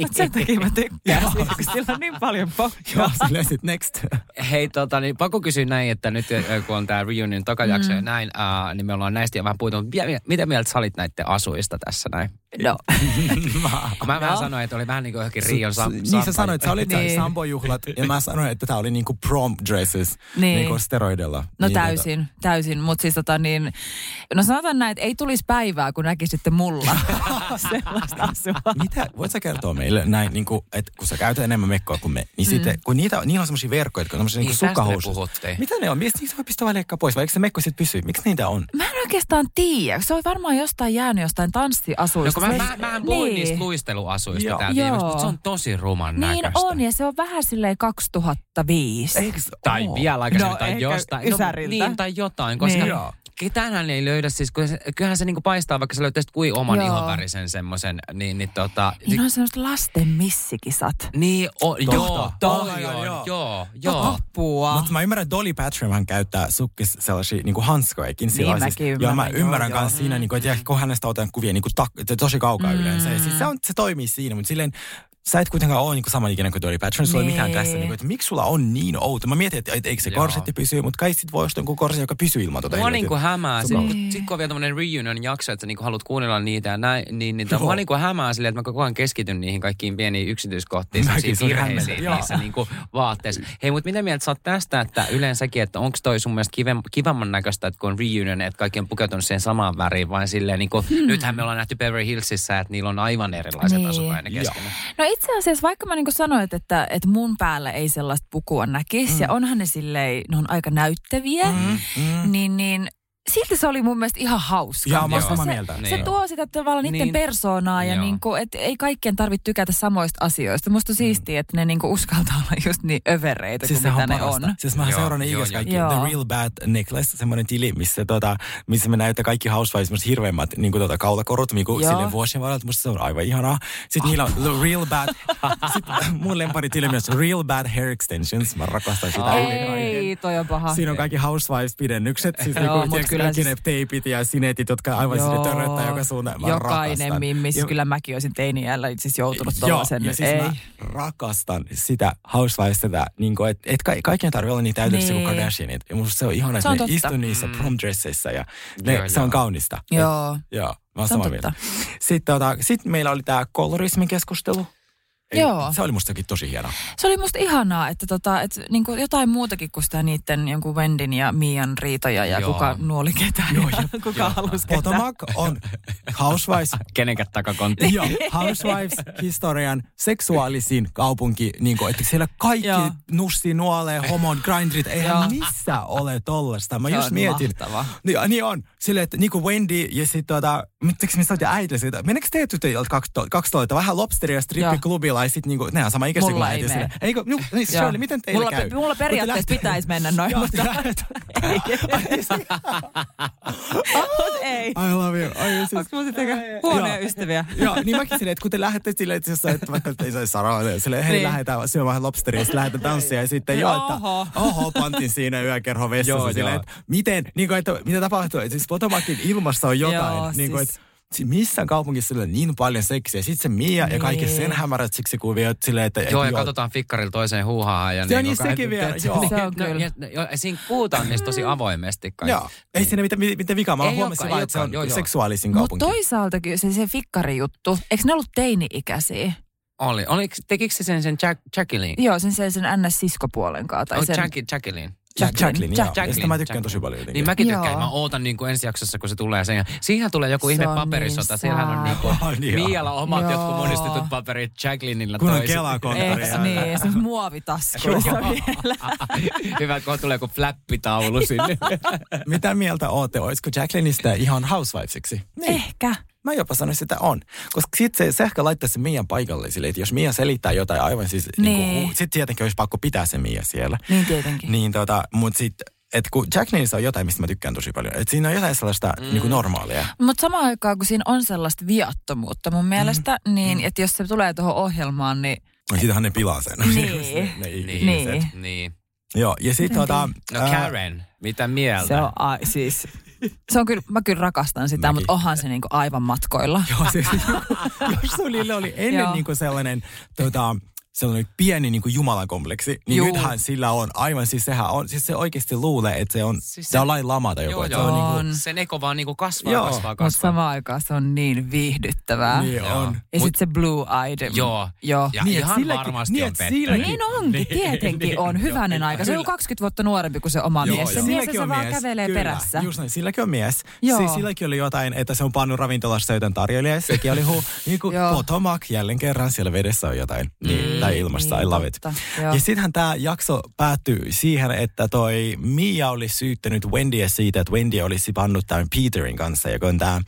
Mutta sen takia mä tykkään siitä, kun sillä on niin paljon pokkaa. Joo, silleen sit next. Hei, tota, niin pakko kysyä näin, että nyt kun on tämä reunion takajakso mm. ja näin, uh, niin me ollaan näistä jo vähän puhuttu. Mitä mieltä sä olit näiden asuista tässä näin? No. mä, vähän no. sanoin, että oli vähän niin kuin johonkin Rion sam- Niin sä sanoit, että sä olit niin. sambojuhlat ja mä sanoin, että tämä oli niin kuin prom dresses niin. niin kuin steroidella. No niin täysin, tota. täysin. Mutta siis tota niin, no sanotaan näin, että ei tulisi päivää, kun näkisitte mulla sellaista asua. Mitä, voit sä kertoa meille näin, niin kuin, että kun sä käytät enemmän mekkoa kuin me, niin, mm. sitten, kun niitä, niillä on semmoisia verkkoja, jotka on semmoisia niin sukkahousut. Mitä ne on? Mistä niistä voi pistää vaan pois, vai eikö se mekko sitten pysy? Miksi niitä on? Mä en oikeastaan tiedä. Se on varmaan jostain jäänyt jostain tanssiasuista. No, mä, mä, mä en puhuin niin. niistä luisteluasuista Joo. täällä viimeksi, mutta se on tosi ruman niin näköistä. on, ja se on vähän silleen 2005. Eiks, tai oh. vielä aikaisemmin, no, tai jostain. No, niin, tai jotain, koska niin ketään ei löydä, siis kun se, kyllähän se niinku paistaa, vaikka sä löytäisit kuin oman Joo. ihonvärisen semmoisen, niin, niin tota... Niin on semmoiset lasten missikisat. Niin, o, joo, joo, joo, joo, joo, joo. Apua. Mutta mä ymmärrän, että Dolly Patron hän sukkis sellaisia niinku hanskoikin. Niin mäkin siis, Joo, mä ymmärrän joo, kanssa joo. siinä, niinku, että kun hänestä otan kuvia niinku, ta, tosi kaukaa mm. yleensä. Ja siis se, on, se toimii siinä, mutta silleen sä et kuitenkaan ole niin samanikäinen kuin Dolly Parton, sulla ei mitään tässä, niin kuin, että miksi sulla on niin outo. Mä mietin, että, että eikö se Joo. korsetti pysy, mutta kai sit voi ostaa jonkun korsetti, joka pysyy ilman tuota. Mua niin kuin hämää, sitten niin. sit, kun on vielä tämmöinen reunion jakso, että sä niin kuin haluat kuunnella niitä ja näin, niin, niin mua niin kuin hämää silleen, että mä koko ajan keskityn niihin kaikkiin pieniin yksityiskohtiin, Mäkin, virheisiin niissä niin kuin vaatteissa. Hei, mutta mitä mieltä sä oot tästä, että yleensäkin, että onko toi sun mielestä kive, kivamman näköistä, että kun on reunion, että kaikki on pukeutunut siihen samaan väriin, vai silleen niin kuin, hmm. nythän me ollaan nähty Beverly Hillsissä, että niillä on aivan erilaiset niin. asukkaiden keskenään. No itse asiassa, vaikka mä niin kuin sanoit, että, että mun päällä ei sellaista pukua näkisi, mm. ja onhan ne silleen, ne on aika näyttäviä, mm, mm. niin, niin silti se oli mun mielestä ihan hauska. Joo, mä samaa mieltä. Se, niin. tuo sitä tavallaan niiden niin. persoonaa ja niinku, et ei kaikkien tarvitse tykätä samoista asioista. Musta on siistiä, että ne niinku uskaltaa olla just niin övereitä siis kuin mitä ne on. Siis mä seuraan ikäs kaikki joo. The Real Bad Necklace, semmoinen tili, missä, tota, missä me näyttää kaikki Housewives, hirveimmät niinku, tota, kaulakorut, niinku, sille vuosien varalta. Musta se on aivan ihanaa. Sitten niillä on The Real Bad, sitten mun lempari tili myös Real Bad Hair Extensions. Mä rakastan sitä. Ei, toi on paha. Siinä on kaikki Housewives-pidennykset. Siis, niinku, kyllä siis... ne teipit ja sinetit, jotka aivan sinne törröttää joka suuntaan. Jokainen mimmis. Ja... Kyllä mäkin olisin teiniällä itse asiassa joutunut tuollaisen. Joo, siis Ei. mä rakastan sitä housewives tätä, niin kuin, että et ka- kaikkien tarvitse olla niin täydellisiä niin. kuin Kardashianit. Ja musta se on ihana, että ne istuu niissä mm. prom dresseissä ja ne, joo, se joo. on kaunista. Joo. Et, joo, mä oon samaa mieltä. Sitten, tota, sit meillä oli tämä kolorismin keskustelu. Joo. Se oli mustakin tosi hienoa. Se oli musta ihanaa, että, tota, että niin kuin jotain muutakin kuin sitä niiden jonkun Wendin ja Mian riitoja ja Joo. kuka nuoli ketään Joo, ja kuka halusi ketään. Potomac on Housewives. Kenenkään takakontti. Joo, Housewives historian seksuaalisin kaupunki, niin kuin, että siellä kaikki Joo. nusti, nuolee, homon, grindrit, eihän missä ole tollasta. Mä just mietin. Mahtava. Niin, niin on. Silleen, että niin kuin Wendy ja sitten tuota, miksi me saatiin äiti siitä, meneekö te tytöt 12, vähän lobsteria strippiklubilla sitten niinku, nehän on sama ikäisiä kuin äiti. Sille. Eikö, no, niin Shirley, miten teillä mulla, käy? Mulla periaatteessa pitäisi mennä noin, mutta ei. I love you. Ai, siis. Onko mulla sitten huonoja ystäviä? Joo, niin mäkin silleen, että kun te lähdette silleen, että jos että vaikka ei saisi sanoa, silleen, hei, niin. lähdetään syömään lobsteria, sitten lähdetään tanssia ja sitten joo, että oho, pantin siinä yökerho vessassa silleen, että miten, niin kuin, että mitä tapahtuu, että siis Potomacin ilmassa on jotain, niin kuin, että missään kaupungissa on niin paljon seksiä. Sitten se Mia nee. ja kaikki niin. sen hämärät siksi kuviot silleen, että... Joo, ja jo. katsotaan fikkarilla toiseen huuhaan. Ja se on niin, niin sekin vielä, joo. Se on kyllä. No, ja, ja, siinä puhutaan niistä tosi avoimesti kaikki. Joo, ei siinä mitään, mitään vikaa. Mä huomasin vaan, että se on joo, seksuaalisin kaupunki. Mutta toisaalta kyllä se, se fikkarijuttu, eikö ne ollut teini-ikäisiä? Oli. Oliko, tekikö se sen sen Jack, Jacqueline? Joo, sen sen, sen NS-siskopuolen kanssa. Tai oh, sen... Jackie, Jacqueline. Jack, Jacqueline, Jack, joo. Jacqueline, mä tykkään Jacqueline. tosi paljon jotenkin. Niin mäkin tykkään. Joo. Mä ootan niin kuin ensi jaksossa, kun se tulee sen. Siihen tulee joku ihme paperisota. Niin Siellähän on niin kuin niin Mialla omat joo. jotkut monistetut paperit Jacquelineilla Kun on Kela-konttori. niin, se muovitasku Hyvä, kun tulee joku flappitaulu sinne. Mitä mieltä ootte? Olisiko Jacquelineista ihan housewivesiksi? Niin. Ehkä. Mä jopa sanoisin, että on. Koska sitten se, se ehkä laittaisi sen Mian paikalle sille, että jos Mia selittää jotain aivan siis, niin. niin kuin, sitten tietenkin olisi pakko pitää se Mia siellä. Niin tietenkin. Niin tota, mutta sitten että kun Jack Nilsson on jotain, mistä mä tykkään tosi paljon. Että siinä on jotain sellaista mm. niin kuin normaalia. Mutta samaan aikaan, kun siinä on sellaista viattomuutta mun mielestä, mm. niin mm. että jos se tulee tuohon ohjelmaan, niin... No siitähän ne pilaa sen. Niin. ne, ne niin. niin. niin. Joo, ja sitten tota... No Karen, mitä mieltä? Se on a, siis... Se on kyllä, mä kyllä rakastan sitä, Mäkin. mutta onhan se niinku aivan matkoilla. Joo, siis jos sulille oli ennen niinku sellainen tota, sellainen pieni niin kuin jumalakompleksi, niin Juu. nythän sillä on aivan, siis sehän on, siis se oikeasti luulee, että se on, siis se, se on lain lama tai joku. Joo, joo. Se on, niin kuin, sen eko vaan niin kuin kasvaa, joo. kasvaa, kasvaa. Mutta samaan aikaan se on niin viihdyttävää. Niin on. Ja sitten se blue eyed. Joo. joo. Ja niin, ihan silläkin, varmasti niin, on pettänyt. Niin onkin, niin. tietenkin on. Hyvänen aika. Se on 20 vuotta nuorempi kuin se oma joo, mies. Se mies se vaan kävelee Kyllä. perässä. Just näin, silläkin on mies. Joo. Siis silläkin oli jotain, että se on pannut ravintolassa jotain tarjoilija. Sekin oli huu, niin kuin Potomac jälleen kerran siellä vedessä on jotain. Niin, tai ilmasta, I love it. Ja sittenhän tämä jakso päättyi siihen, että toi Mia oli syyttänyt Wendyä siitä, että Wendy olisi pannut tämän Peterin kanssa, joka on tämä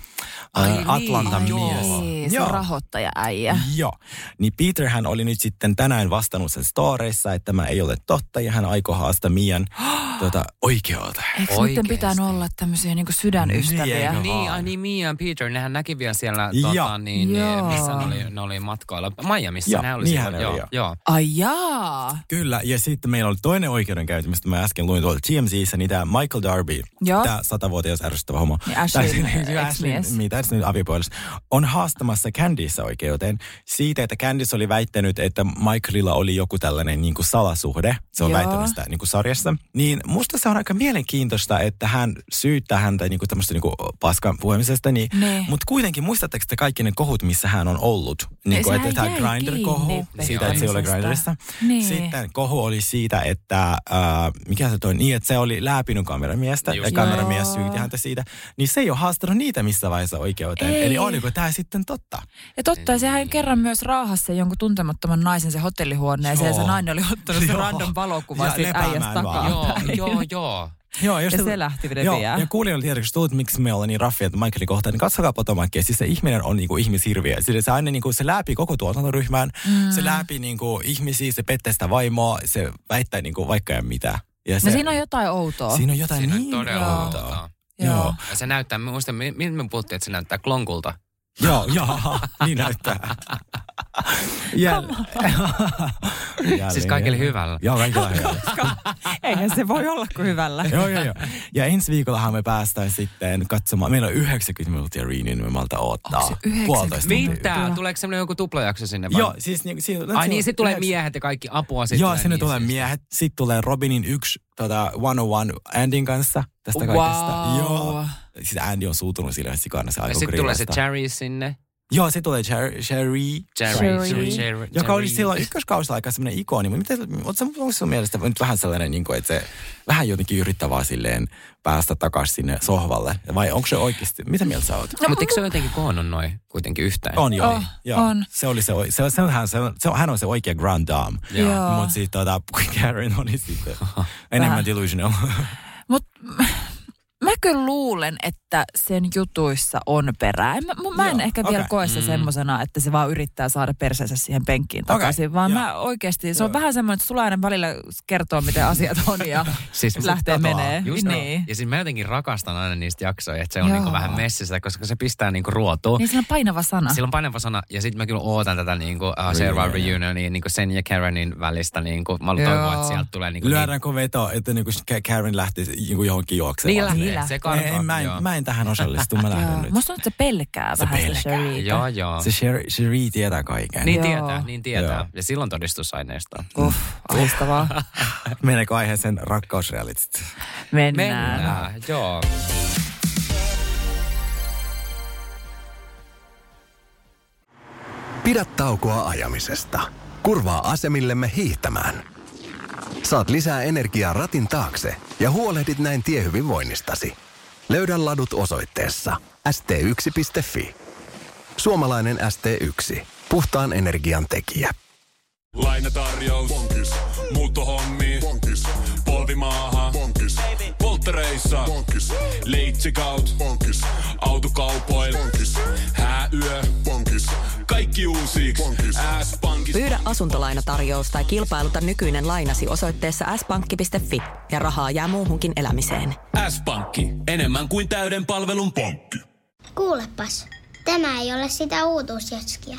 äh, Atlantan niin, mies. Ai, se rahoittaja äijä. Joo. Niin Peterhän oli nyt sitten tänään vastannut sen storeissa, että tämä ei ole totta ja hän aikoo haastaa Mian tuota, oikealta. Eikö sitten pitänyt olla tämmöisiä niin sydänystäviä? Niin, niin, ai, niin Mia ja Peter, nehän näki vielä siellä, tota, niin, niin, missä ne oli, ne oli matkoilla. Miamiissa joo, ne oli niin siellä. Oli, joo, joo. Ai Jaa. Kyllä, ja sitten meillä oli toinen oikeudenkäynti, mistä mä äsken luin tuolta GMCissä, niin tämä Michael Darby, tämä satavuotias ärsyttävä homo. Niin Ashley, tai, Ashley mitä nyt aviopuolessa, on haastamassa Candice oikeuteen siitä, että Candice oli väittänyt, että Michaelilla oli joku tällainen niin kuin salasuhde. Se on Joo. väittänyt sitä niin kuin sarjassa. Niin musta se on aika mielenkiintoista, että hän syyttää häntä niin kuin tämmöistä niin kuin paskan puhumisesta. Niin, mutta kuitenkin muistatteko te kaikki ne kohut, missä hän on ollut? Niin kuin, että tämä Grindr-kohu, siitä, että se oli Grindrissa. Niin. Sitten kohu oli siitä, että äh, mikä se toi, niin että se oli läpinyt kameramiestä Just. ja kameramies syyti häntä siitä. Niin se ei ole haastanut niitä missä vaiheessa oikeuteen. Ei. Eli oliko tämä sitten totta? Ja totta, ja sehän kerran myös raahassa jonkun tuntemattoman naisen se hotellihuoneeseen. Ja se nainen oli ottanut se random valokuva siitä äijästä takaa. Joo, joo, joo. Joo, jos ja se, se lähti joo, ja kuulijoille tietysti, kun miksi me ollaan niin raffia, että Michaelin kohtaan, niin katsokaa Potomacia. Siis se ihminen on niinku ihmishirviö. Siis se aina niinku, se läpi koko tuotantoryhmän, mm. se läpi niinku ihmisiä, se pettää sitä vaimoa, se väittää niinku vaikka ja mitä. Ja no se, no siinä on jotain outoa. Siinä on jotain siinä niin on todella outoa. Joo. joo. Ja se näyttää, muistan, miten me puhuttiin, että se näyttää klonkulta. Joo, joo, niin näyttää. siis kaikille hyvällä. Joo, kaikille hyvällä. Eihän se voi olla kuin hyvällä. joo, joo, joo. Ja ensi viikollahan me päästään sitten katsomaan. Meillä on 90 minuuttia reunion, me malta odottaa. Puolitoista Mitä? Tuleeko semmoinen joku tuplajakso sinne vai? Joo, siis niin, siinä, Ai niin, sitten tulee miehet ja kaikki apua. Joo, sinne niin, tulee siis. miehet. Sitten tulee Robinin yksi tota, 101 Andin kanssa tästä wow. kaikesta. Joo. Sitten Andy on suutunut sille sikana. Se ja sitten tulee se Cherry sinne. Joo, se tulee Cherry. Cherry. Cherry. Cherry. Joka oli silloin ykköskausilla aika semmoinen ikoni. Mutta onko sun mielestä nyt vähän sellainen, niin kuin, että se vähän jotenkin yrittää vaan silleen päästä takaisin sinne sohvalle? Vai onko se oikeasti, mitä mieltä sä oot? No, mutta eikö se jotenkin koonnut noin kuitenkin yhteen? On joo. Oh, joo. On. Se oli se, se, se, hän, se, se, hän on se oikea grand dame. Joo. Mutta sitten tota, Karen oli sitten enemmän delusional. Mutta Mä kyllä luulen, että sen jutuissa on perää. Mä, mä en Joo, ehkä vielä okay. koe se mm. semmosena, että se vaan yrittää saada perseensä siihen penkkiin takaisin, okay. vaan Joo. mä oikeasti, se Joo. on vähän semmoinen, että sulla aina välillä kertoo, miten asiat on ja siis lähtee menee. Just niin. Ja siis mä jotenkin rakastan aina niistä jaksoja, että se on niinku vähän messissä, koska se pistää niinku ruotuun. Niin sillä on painava sana. Sillä on painava sana ja sitten mä kyllä ootan tätä niinku, uh, seuraavaa reunionia niinku sen ja Karenin välistä. Niinku, mä toivon, että sieltä tulee niinku... Lyödäänkö niin... veto, että niinku Karen lähtee niinku johonkin juoksemaan? Niin lähtee. Se karko. Ei, mä, en, mä en tähän osallistu, mä lähden nyt. Musta on, että se pelkää se vähän pelkää. se Cherie. Joo, joo. Se Cherie tietää kaiken. Niin joo. tietää, niin tietää. Joo. Ja silloin todistusaineisto. Uff, ahistavaa. Mennäänkö aiheeseen rakkausrealitit? Mennään. Mennään, joo. Pidä taukoa ajamisesta. Kurvaa asemillemme hiihtämään – Saat lisää energiaa ratin taakse ja huolehdit näin tiehyvinvoinnistasi. Löydä ladut osoitteessa st1.fi. Suomalainen ST1. Puhtaan energian tekijä. Lainatarjous. Bonkis. Muuttohommi. Bonkis. Polvimaaha. Bonkis. Polttereissa. Bonkis. Leitsikaut. Bonkis. Autokaupoil. Bonkis. Hääyö. Bonkis. Kaikki uusi. Pyydä asuntolainatarjous tai kilpailuta nykyinen lainasi osoitteessa s-pankki.fi ja rahaa jää muuhunkin elämiseen. S-pankki. Enemmän kuin täyden palvelun pankki. Kuulepas, tämä ei ole sitä uutuusjatskia.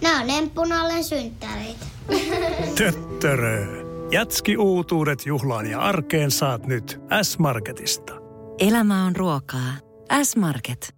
Nämä on emppunallen synttäreitä. Töttörö. Jatski uutuudet juhlaan ja arkeen saat nyt S-Marketista. Elämä on ruokaa. S-Market.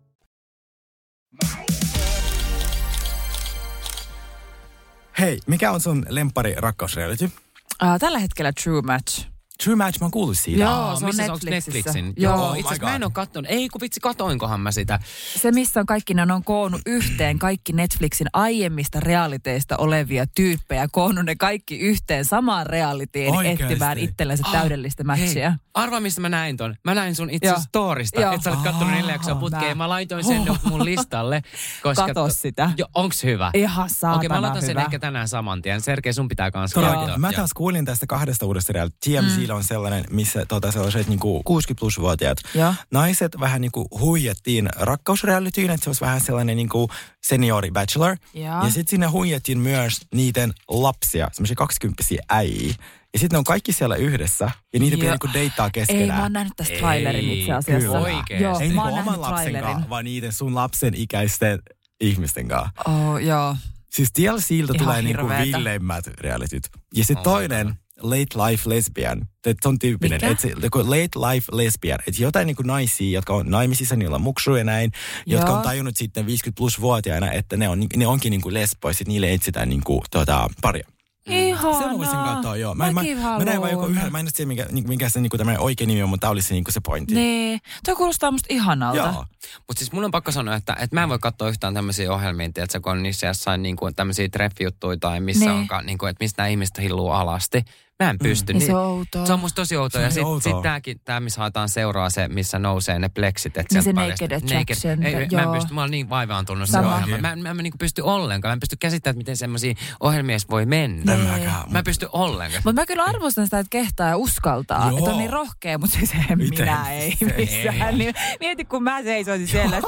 Hei, mikä on sun lempari rakkausreality? Uh, tällä hetkellä True Match. True Match, mä oon kuullut siitä. Joo, se on missä Netflixissä. Netflixin? Joo, Joo itse asiassa mä en ole katsonut. Ei kun vitsi, katoinkohan mä sitä. Se, missä on kaikki ne on koonnut yhteen kaikki Netflixin aiemmista realiteista olevia tyyppejä, koonnut ne kaikki yhteen samaan realitiin Oikeasti. etsimään itsellensä oh, täydellistä matchia. Hei, arva, mistä mä näin ton. Mä näin sun itse storista, että sä olet katsonut neljä jaksoa putkeen. Mä laitoin sen oh. mun listalle. Koska Kato sitä. Jo, onks hyvä? Ihan saatana Okei, mä laitan sen ehkä tänään saman tien. Sergei, sun pitää kanssa katsoa. Mä taas kuulin tästä kahdesta uudesta reality. TMZ mm. on sellainen, missä tota, sellaiset niin kuin 60 plus vuotiaat ja. naiset vähän niin kuin huijattiin rakkausrealityyn, että se olisi vähän sellainen niin kuin seniori bachelor. Ja, ja sitten sinne huijattiin myös niiden lapsia, semmoisia 20 äijiä. Ja sitten ne on kaikki siellä yhdessä ja niitä pitää niinku deittaa keskenään. Ei, mä oon nähnyt tästä trailerin itse asiassa. Kyllä. Oikein. Joo, Ei niinku oman lapsen kanssa, vaan niiden sun lapsen ikäisten ihmisten kanssa. Oh, joo. Siis TLCiltä tulee niinku villeimmät realityt. Ja sitten oh toinen, late life lesbian. Että se on tyyppinen. Että se, late life lesbian. Että jotain niin kuin naisia, jotka on naimisissa, niillä on muksu ja näin, Joo. jotka on tajunnut sitten 50 plus vuotiaana, että ne, on, ne onkin niin kuin lesboisit, niille etsitään niin kuin, tota, paria. Ihanaa. Sen voisin katsoa, joo. Mä, mä, mä, näin vaan joku yhden, mä en tiedä mikä, niinku, mikä se niinku, tämä oikein nimi on, mutta tämä oli se, niinku, se pointti. Nee, toi kuulostaa musta ihanalta. Joo. Mutta siis mun on pakko sanoa, että, että mä en voi katsoa yhtään tämmöisiä ohjelmia, että kun on niissä jossain niinku, tämmöisiä treffijuttuja tai missä nee. onkaan, niinku, että mistä nämä ihmiset hilluu alasti. Mä en pysty. Mm. Niin, se on outoa. Se on musta tosi outoa. Ja sitten sit tämäkin, tämä missä haetaan seuraa se, missä nousee ne pleksit. Että niin se naked attraction. Ei, joo. mä en pysty, mä olen niin vaivaantunut se ohjelma. Mä, mä, mä, mä niin pysty ollenkaan. Mä en pysty käsittämään, miten semmoisia ohjelmia voi mennä. Nee. Mä en pysty ollenkaan. Mutta mä kyllä arvostan sitä, että kehtaa ja uskaltaa. Että on niin rohkea, mutta se minä ei missään. Niin, mieti, kun mä seisoisin siellä.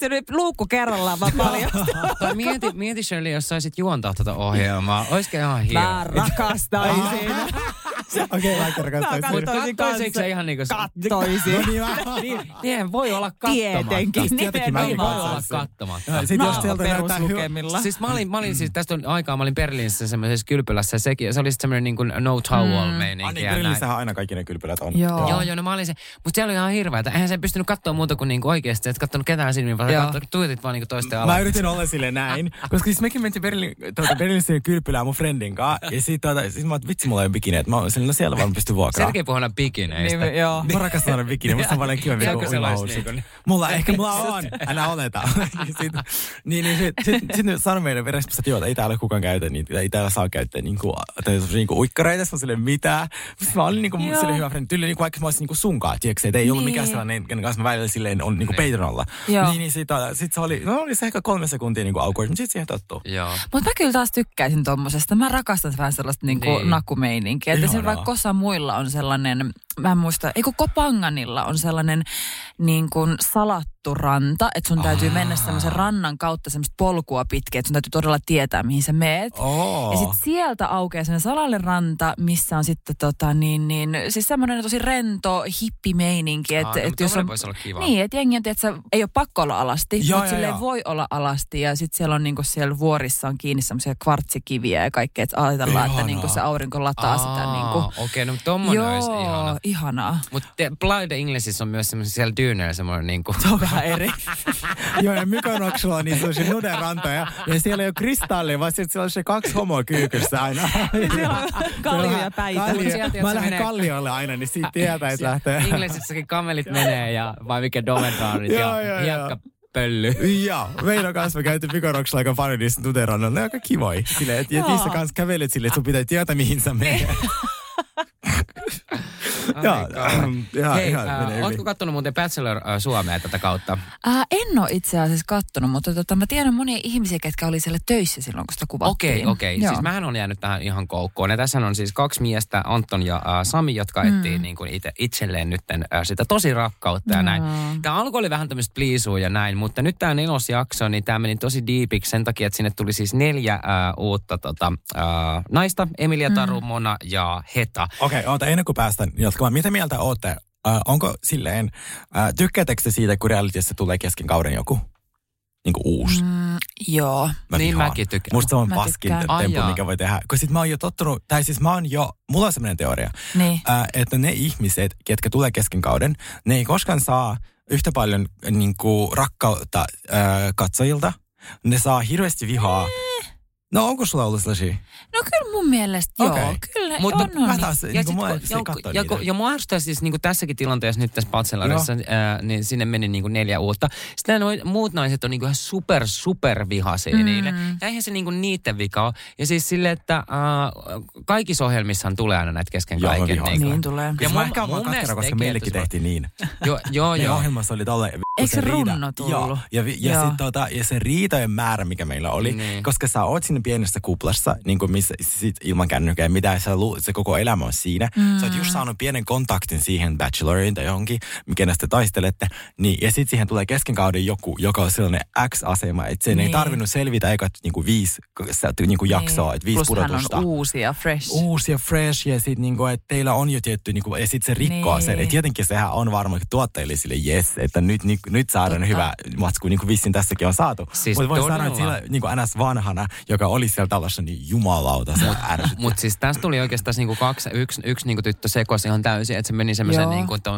se oli luukku kerrallaan vaan paljon. mieti, mieti Shirley, jos saisit juontaa tätä ohjelmaa. Olisiko ihan hieno? Mä rakastaisin. Okei, vaikka rakastoisin. Kattoisin kanssa. ihan niinku... Kattoisin. No niin, niin, niin, voi olla kattomatta. Tietenkin. Niin voi olla kattomatta. Sitten jos sieltä näyttää peruslukemilla. Siis mä olin, mä olin siis, tästä on aikaa, mä olin Berliinissä semmoisessa kylpylässä. Sekin, se oli semmoinen niin kuin no towel mm. meininki. Ah, niin, Berliinissähän aina kaikki ne kylpylät on. Joo. joo, joo, no mä olin se. Mutta siellä oli ihan hirveätä. Eihän sen pystynyt katsoa muuta kuin niinku oikeasti. Et kattonut ketään silmiin, vaan kattonut, tuijotit vaan niinku toisten alaksi. Mä yritin olla sille näin. Koska siis mekin mentiin Berliin, tuota, Berliinissä kylpylään mun friendin kanssa. Ja sit, tuota, siis mä oot, vitsi, mulla ole bikineet. Mä oon no siellä vaan pysty. Sergei puhuu bikineistä. Niin, joo. Mä rakastan aina bikini. Musta on paljon kivempi kuin uimahousut. Niin mulla, ehkä mulla on. Älä oleta. niin, niin sit, sit, sit, sit sano meidän verestä, että joo, ei täällä kukaan käytä niitä. Ei täällä saa käyttää niinku, niinku uikkareita. Mä silleen, mitä? Sitten mä olin niinku, sille hyvä frendi. Tyyli niinku, vaikka mä olisin niinku sunkaan, tiedätkö? Että ei ollut mikään sellainen, kenen kanssa mä välillä silleen on niinku peiton alla. Niin, niin sit, sit se oli, no oli se ehkä kolme sekuntia niinku awkward, mutta sit siihen tottuu. Mutta mä kyllä taas tykkäisin tommosesta. Mä rakastan vähän sellaista niinku niin. Nakumeininkiä. Että se vaikka kossa muilla on sellainen mä en muista, eikö Kopanganilla on sellainen niin kuin salattu ranta, että sun täytyy Aa. mennä semmoisen rannan kautta semmoista polkua pitkin, että sun täytyy todella tietää, mihin sä meet. Oh. Ja sitten sieltä aukeaa semmoinen salalle ranta, missä on sitten tota niin, niin siis semmoinen tosi rento hippimeininki. Että et jos on, olla kiva. Niin, että jengi on, että ei ole pakko olla alasti, joo, mutta sille voi olla alasti. Ja sitten siellä on niin kuin siellä vuorissa on kiinni semmoisia kvartsikiviä ja kaikkea, että ajatellaan, että niin kuin se aurinko lataa Aa, sitä. Niin kuin. Okei, okay, no tommonen joo, olisi ihana ihanaa. Mutta Blind Englishissa on myös semmoinen siellä Dyneillä semmoinen niinku... Se on vähän eri. Joo, ja Mykonoksulla on niin nuden rantoja. Ja siellä ei ole kristallia, vaan siellä on se kaksi homoa kyykyssä aina. Kallio ja päitä. Kallio. Mä lähden kalliolle aina, niin siitä tietää, että lähtee. Englisissäkin kamelit menee ja vai mikä Dovendraanit ja hiekka pölly. Joo, meidän kanssa me käytiin Pikoroksella aika paljon niissä tuterannalla. Ne on aika kivoi. Silleen, että niissä kanssa kävelet silleen, että sun pitää tietää, mihin sä menet. Joo, ihan, Hei, ihan äh, ootko kattonut muuten Bachelor äh, Suomea tätä kautta? Äh, en ole itse asiassa kattonut, mutta tota, mä tiedän monia ihmisiä, ketkä oli siellä töissä silloin, kun sitä kuvattiin. Okei, okay, okei. Okay. Siis mähän on jäänyt tähän ihan koukkoon. Ja tässä on siis kaksi miestä, Anton ja äh, Sami, jotka mm. etsii niin kuin itse, itselleen nyt äh, sitä tosi rakkautta ja no. näin. Tämä alku oli vähän tämmöistä pliisua ja näin, mutta nyt tämä nelosjakso, niin tämä meni tosi diipiksi sen takia, että sinne tuli siis neljä äh, uutta tota, äh, naista, Emilia Taru, mm. Ja Heta. Okei, okay, oota, ennen kuin päästään jatkamaan, mitä mieltä olette? Äh, onko silleen, äh, tykkäättekö siitä, kun realityssä tulee kesken kauden joku? Niin kuin uusi. Mm, joo. Mä niin vihaan. mäkin tykkään. Musta se on mä paskin tempu, mikä voi tehdä. Kun sit mä oon jo tottunut, tai siis mä oon jo, mulla on semmoinen teoria, niin. äh, että ne ihmiset, ketkä tulee kesken kauden, ne ei koskaan saa yhtä paljon niin kuin, rakkautta äh, katsojilta. Ne saa hirveästi vihaa. Eh No onko sulla ollut sellaisia? No kyllä mun mielestä okay. joo. Kyllä Mut, on, on. Mä taas, ja niin sit, mua, ja, ja, ja, ja mua arvostaa siis niin tässäkin tilanteessa nyt tässä Bachelorissa, ää, niin sinne meni niin neljä uutta. Sitten noi, muut naiset on niin ihan super, super vihaisia mm. niille. Ja eihän se niin niiden vika ole. Ja siis sille, että ää, kaikissa ohjelmissahan tulee aina näitä kesken joo, kaiken. Niin, niin tulee. Ja mä ehkä vaan katkera, koska meillekin tehtiin niin. joo, joo, joo. ohjelmassa oli tolle Eikö se runno tullut? Joo. Ja, ja, ja, sit, tota, ja se riitojen määrä, mikä meillä oli, niin. koska sä oot sinne pienessä kuplassa, niin kuin missä, sit ilman kännykää, mitä sä lu, se koko elämä on siinä. Mm. Sä oot just saanut pienen kontaktin siihen bacheloriin tai johonkin, kenestä taistelette. Niin, ja sitten siihen tulee kesken kauden joku, joka on sellainen X-asema, että sen niin. ei tarvinnut selvitä eikä niin kuin viisi niin kuin jaksoa, niin. että viisi Plus pudotusta. on uusi ja fresh. Uusi ja fresh ja sitten niin kuin, että teillä on jo tietty, niin kuin, ja sitten se rikkoo niin. sen. Että tietenkin sehän on varmaan tuottajille sille yes, että nyt, niin, nyt saadaan Totta. hyvä matsku, niin kuin vissiin tässäkin on saatu. Siis Mutta voi sanoa, että sillä niin kuin NS vanhana, joka oli siellä talossa, niin jumalauta se. Mutta siis tässä tuli oikeastaan niinku kaksi, yksi, yksi niinku tyttö sekosi ihan täysin, että se meni semmoisen niinku, to,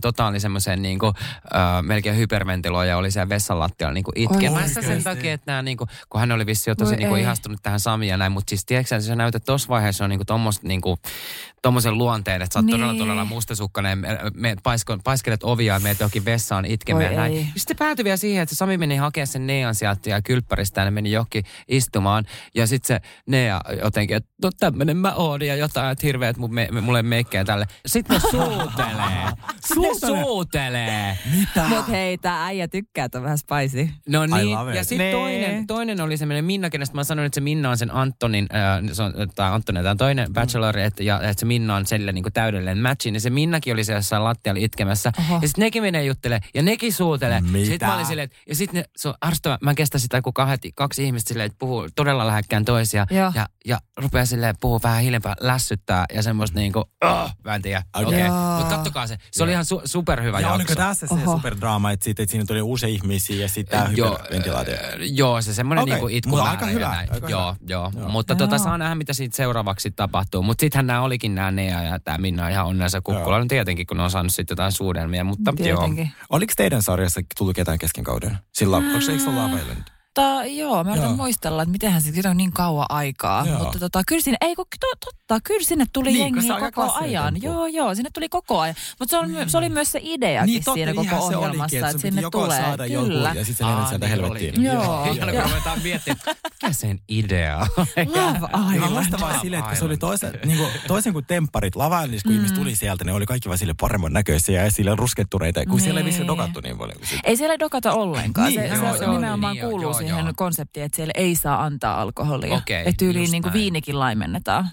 totaali semmoiseen niinku, uh, melkein hyperventiloon ja oli siellä vessan lattialla niinku itkemässä sen takia, että nämä niinku, kun hän oli vissi jo tosi niinku ihastunut tähän Samiin ja näin, mutta siis tiedätkö se näyttää, että tuossa vaiheessa on niinku tommoista niinku, tommosen luonteen, että sä oot niin. todella todella mustasukkainen, me, me paisko, paiskelet ovia ja meet johonkin vessaan itkemään näin. Sitten päätyi vielä siihen, että Sami meni hakemaan sen Nean sieltä ja kylppäristä ja meni johonkin istumaan. Ja sitten se Nea jotenkin, että no tämmönen mä oon ja jotain, että hirveet mun me, mulle meikkejä tälle. Sitten ne suutelee. Suutelee. suutelee. Mitä? Mut hei, tää äijä tykkää, että on vähän spicy. No niin, ja sitten toinen, toinen oli semmoinen Minna, kenestä mä sanoin, että se Minna on sen Antonin, äh, se on, tai Antonin, tämä toinen bachelor, että, ja, että se Minna on sille niin kuin täydellinen matchi, niin se Minnakin oli siellä lattialla itkemässä. Oho. Ja sitten nekin menee juttele ja nekin suutelee. Mitä? Sitten mä olin silleen, ja sitten se on arstava, mä kestän sitä, kun kahdet, kaksi ihmistä silleen, että puhuu todella lähekkään toisia. Ja, ja, ja rupeaa silleen puhua vähän hiljempaa, lässyttää ja semmoista niinku, oh, mä en tiedä. Okei, okay. mutta kattokaa se. Se oli ihan su- superhyvä ja jakso. oliko tässä se Oho. superdraama, että, siitä, että siinä tuli uusia ihmisiä ja sitten tämä hyperventilaatio? Joo, se semmoinen okay. niinku itku aika hyvä. Aika joo, hyvä. joo, joo. Mutta tota, saa nähdä, mitä siitä seuraavaksi tapahtuu. Mutta sittenhän nämä olikin nämä Nea ja tämä Minna ihan onnensa kukkulla. No tietenkin, kun ne on saanut sitten jotain suudelmia, mutta tietenkin. joo. Oliko teidän sarjassa tullut ketään kesken kauden? Sillä, mm. onko se Love Island? Tota, joo, mä yritän muistella, että mitenhän se on niin kauan aikaa. Joo. Mutta tota, kyllä sinne, ei kun, totta, kyllä sinne tuli niin, jengi koko ajan. Tempo. Joo, joo, sinne tuli koko ajan. Mutta se, mm. se oli myös se ideakin niin, totta, siinä koko ohjelmassa, olikin, että, että sinne tulee. saada kyllä. joku ja sitten se sieltä helvettiin. Joo. Ihan kun ruvetaan miettimään, mikä sen idea Love Island. Loistavaa silleen, että se oli toisen, niin kuin, toisen kuin tempparit lavaillis, kun mm. ihmiset tuli sieltä, ne oli kaikki vaan sille paremman näköisiä ja sille ruskettuneita, kun siellä ei vissi dokattu niin paljon. Ei siellä dokata ollenkaan. Se nimenomaan kuuluu siihen siihen konseptiin, että siellä ei saa antaa alkoholia. Okay, että tyyliin niin kuin viinikin laimennetaan.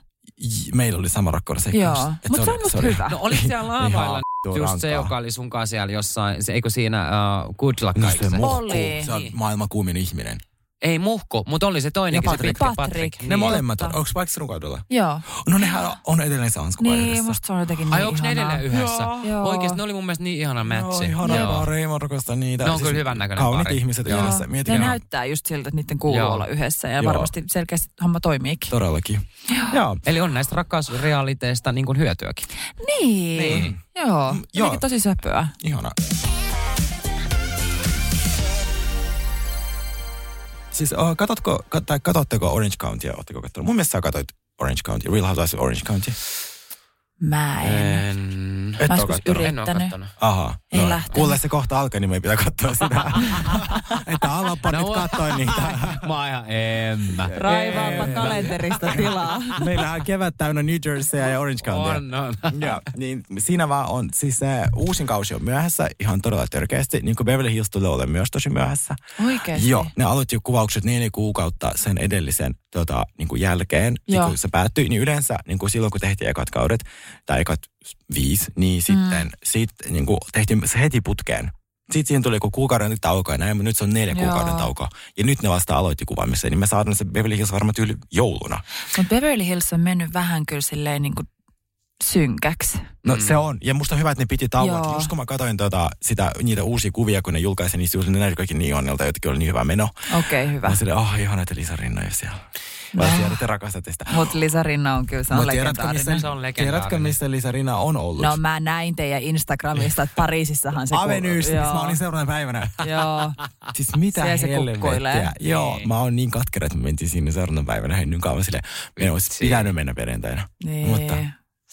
Meillä oli sama rakkaus Joo, mutta se on musta hyvä. No oliko siellä laavailla just se, joka oli sunkaan siellä jossain, se, eikö siinä uh, Good Luck no, se, oli. Se on maailman kuumin ihminen. Ei muhko, mutta oli se toinen. Ja Patrick. Se Patrick. Patrick. Ne niin, molemmat on. Onko Patrick rukaudella? Joo. No nehän on edelleen Sansko Niin, musta se on jotenkin niin Ai onko ne edelleen yhdessä? Joo. Oikeesti ne oli mun mielestä niin ihana mätsi. Joo, ihana Joo. pari, mä rakastan niitä. Ne on siis kyllä hyvän näköinen Kaunit pari. ihmiset Joo. yhdessä. Mietin, ne näyttää just siltä, että niiden kuuluu olla yhdessä ja Joo. varmasti selkeästi homma toimiikin. Todellakin. Joo. Joo. Eli on näistä rakkausrealiteista niin kuin hyötyäkin. Niin. niin. Joo. Joo. tosi söpöä. Ihana. Siis uh, katotko, tai katotteko Orange County? Oletteko katsonut? Mun mielestä sä katsoit Orange County, Real Housewives of Orange County. Mä en. en. Et mä ole yrittänyt. Aha. Ei no, lähtenyt. Kuule se kohta alkaa, niin me pitää katsoa sitä. että alapa no, nyt katsoa niitä. mä oon ihan en mä. Raivaapa kalenterista tilaa. Meillähän on kevät täynnä New Jersey ja Orange County. On, on. ja, niin siinä vaan on, siis se uusin kausi on myöhässä ihan todella törkeästi. Niin kuin Beverly Hills tulee olemaan myös tosi myöhässä. Oikeasti? Joo, ne aloitti jo kuvaukset neljä kuukautta sen edellisen tota, niin kuin jälkeen. Joo. Kun se päättyi, niin yleensä niin kuin silloin kun tehtiin ekat kaudet, tai ekat viisi, niin sitten mm. sit, niin kuin, tehtiin se heti putkeen. Sitten siihen tuli joku kuukauden tauko ja näin, mutta nyt se on neljä Joo. kuukauden tauko. Ja nyt ne vasta aloitti kuvaamisen, niin me saadaan se Beverly Hills varmaan tyyli jouluna. Mutta Beverly Hills on mennyt vähän kyllä silleen niin kuin synkäksi. No mm. se on. Ja musta on hyvä, että ne piti tauon. Just kun mä katsoin tota, sitä, niitä uusia kuvia, kun ne julkaisi, niin ne näytti kaikki niin onnelta, jotenkin oli niin hyvä meno. Okei, okay, hyvä. Mä silleen, oh, ihana, että Lisa Rinna ei siellä. Mä tiedän, että rakastatte sitä. Mutta Lisa Rinna on kyllä, se on legendaarinen. Missä, se on Tiedätkö, missä Lisa Rinna on ollut? No mä näin teidän Instagramista, että Pariisissahan se Avenyys, missä mä olin seuraavana päivänä. Joo. Siis mitä helvettiä. Joo, mä oon niin katkera, että mä mentiin sinne seuraavana päivänä hennyn kauan sille. Meidän olisi pitänyt mennä perjantaina. Niin. Mutta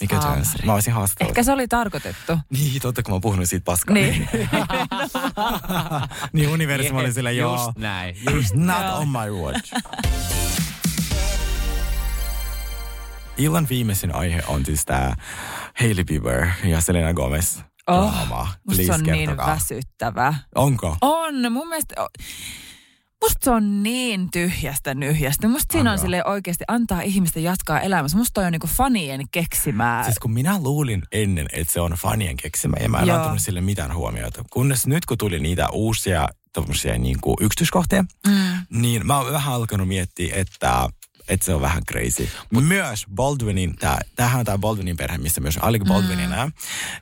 mikä chance? Mä olisin haastatella. Ehkä se oli tarkoitettu. Niin, totta kun mä oon puhunut siitä paskaa. Niin. niin universumi oli sille, joo. Just näin. Just Not on my watch. Illan viimeisin aihe on siis tämä Hailey Bieber ja Selena Gomez. Oh, Musta se on niin kertokaa. niin väsyttävä. Onko? On. Mun mielestä... Musta se on niin tyhjästä nyhjästä. Musta siinä on sille oikeasti antaa ihmisten jatkaa elämässä. Musta toi on niinku fanien keksimää. Siis kun minä luulin ennen, että se on fanien keksimä ja mä en Joo. antanut sille mitään huomiota. Kunnes nyt kun tuli niitä uusia tommosia niinku yksityiskohtia, mm. niin mä oon vähän alkanut miettiä, että että se on vähän crazy. Mutta myös Baldwinin, tää, tämähän on tämä Baldwinin perhe, missä myös Alec Baldwin mm. enää,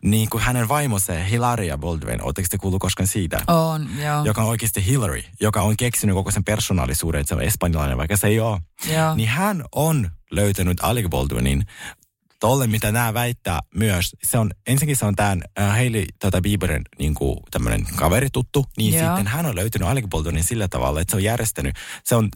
niin kuin hänen vaimonsa Hilaria Baldwin, oletteko te kuullut koskaan siitä? On, joo. Joka on oikeasti Hillary, joka on keksinyt koko sen persoonallisuuden, että se on espanjalainen, vaikka se ei ole. Joo. Niin hän on löytänyt Alec Baldwinin tolle, mitä nämä väittää myös, se on, ensinnäkin se on tämän äh, Hailey tota Bieberin niin kuin tämmöinen kaverituttu, niin Joo. sitten hän on löytynyt Alec Baldwinin sillä tavalla, että se on järjestänyt, se on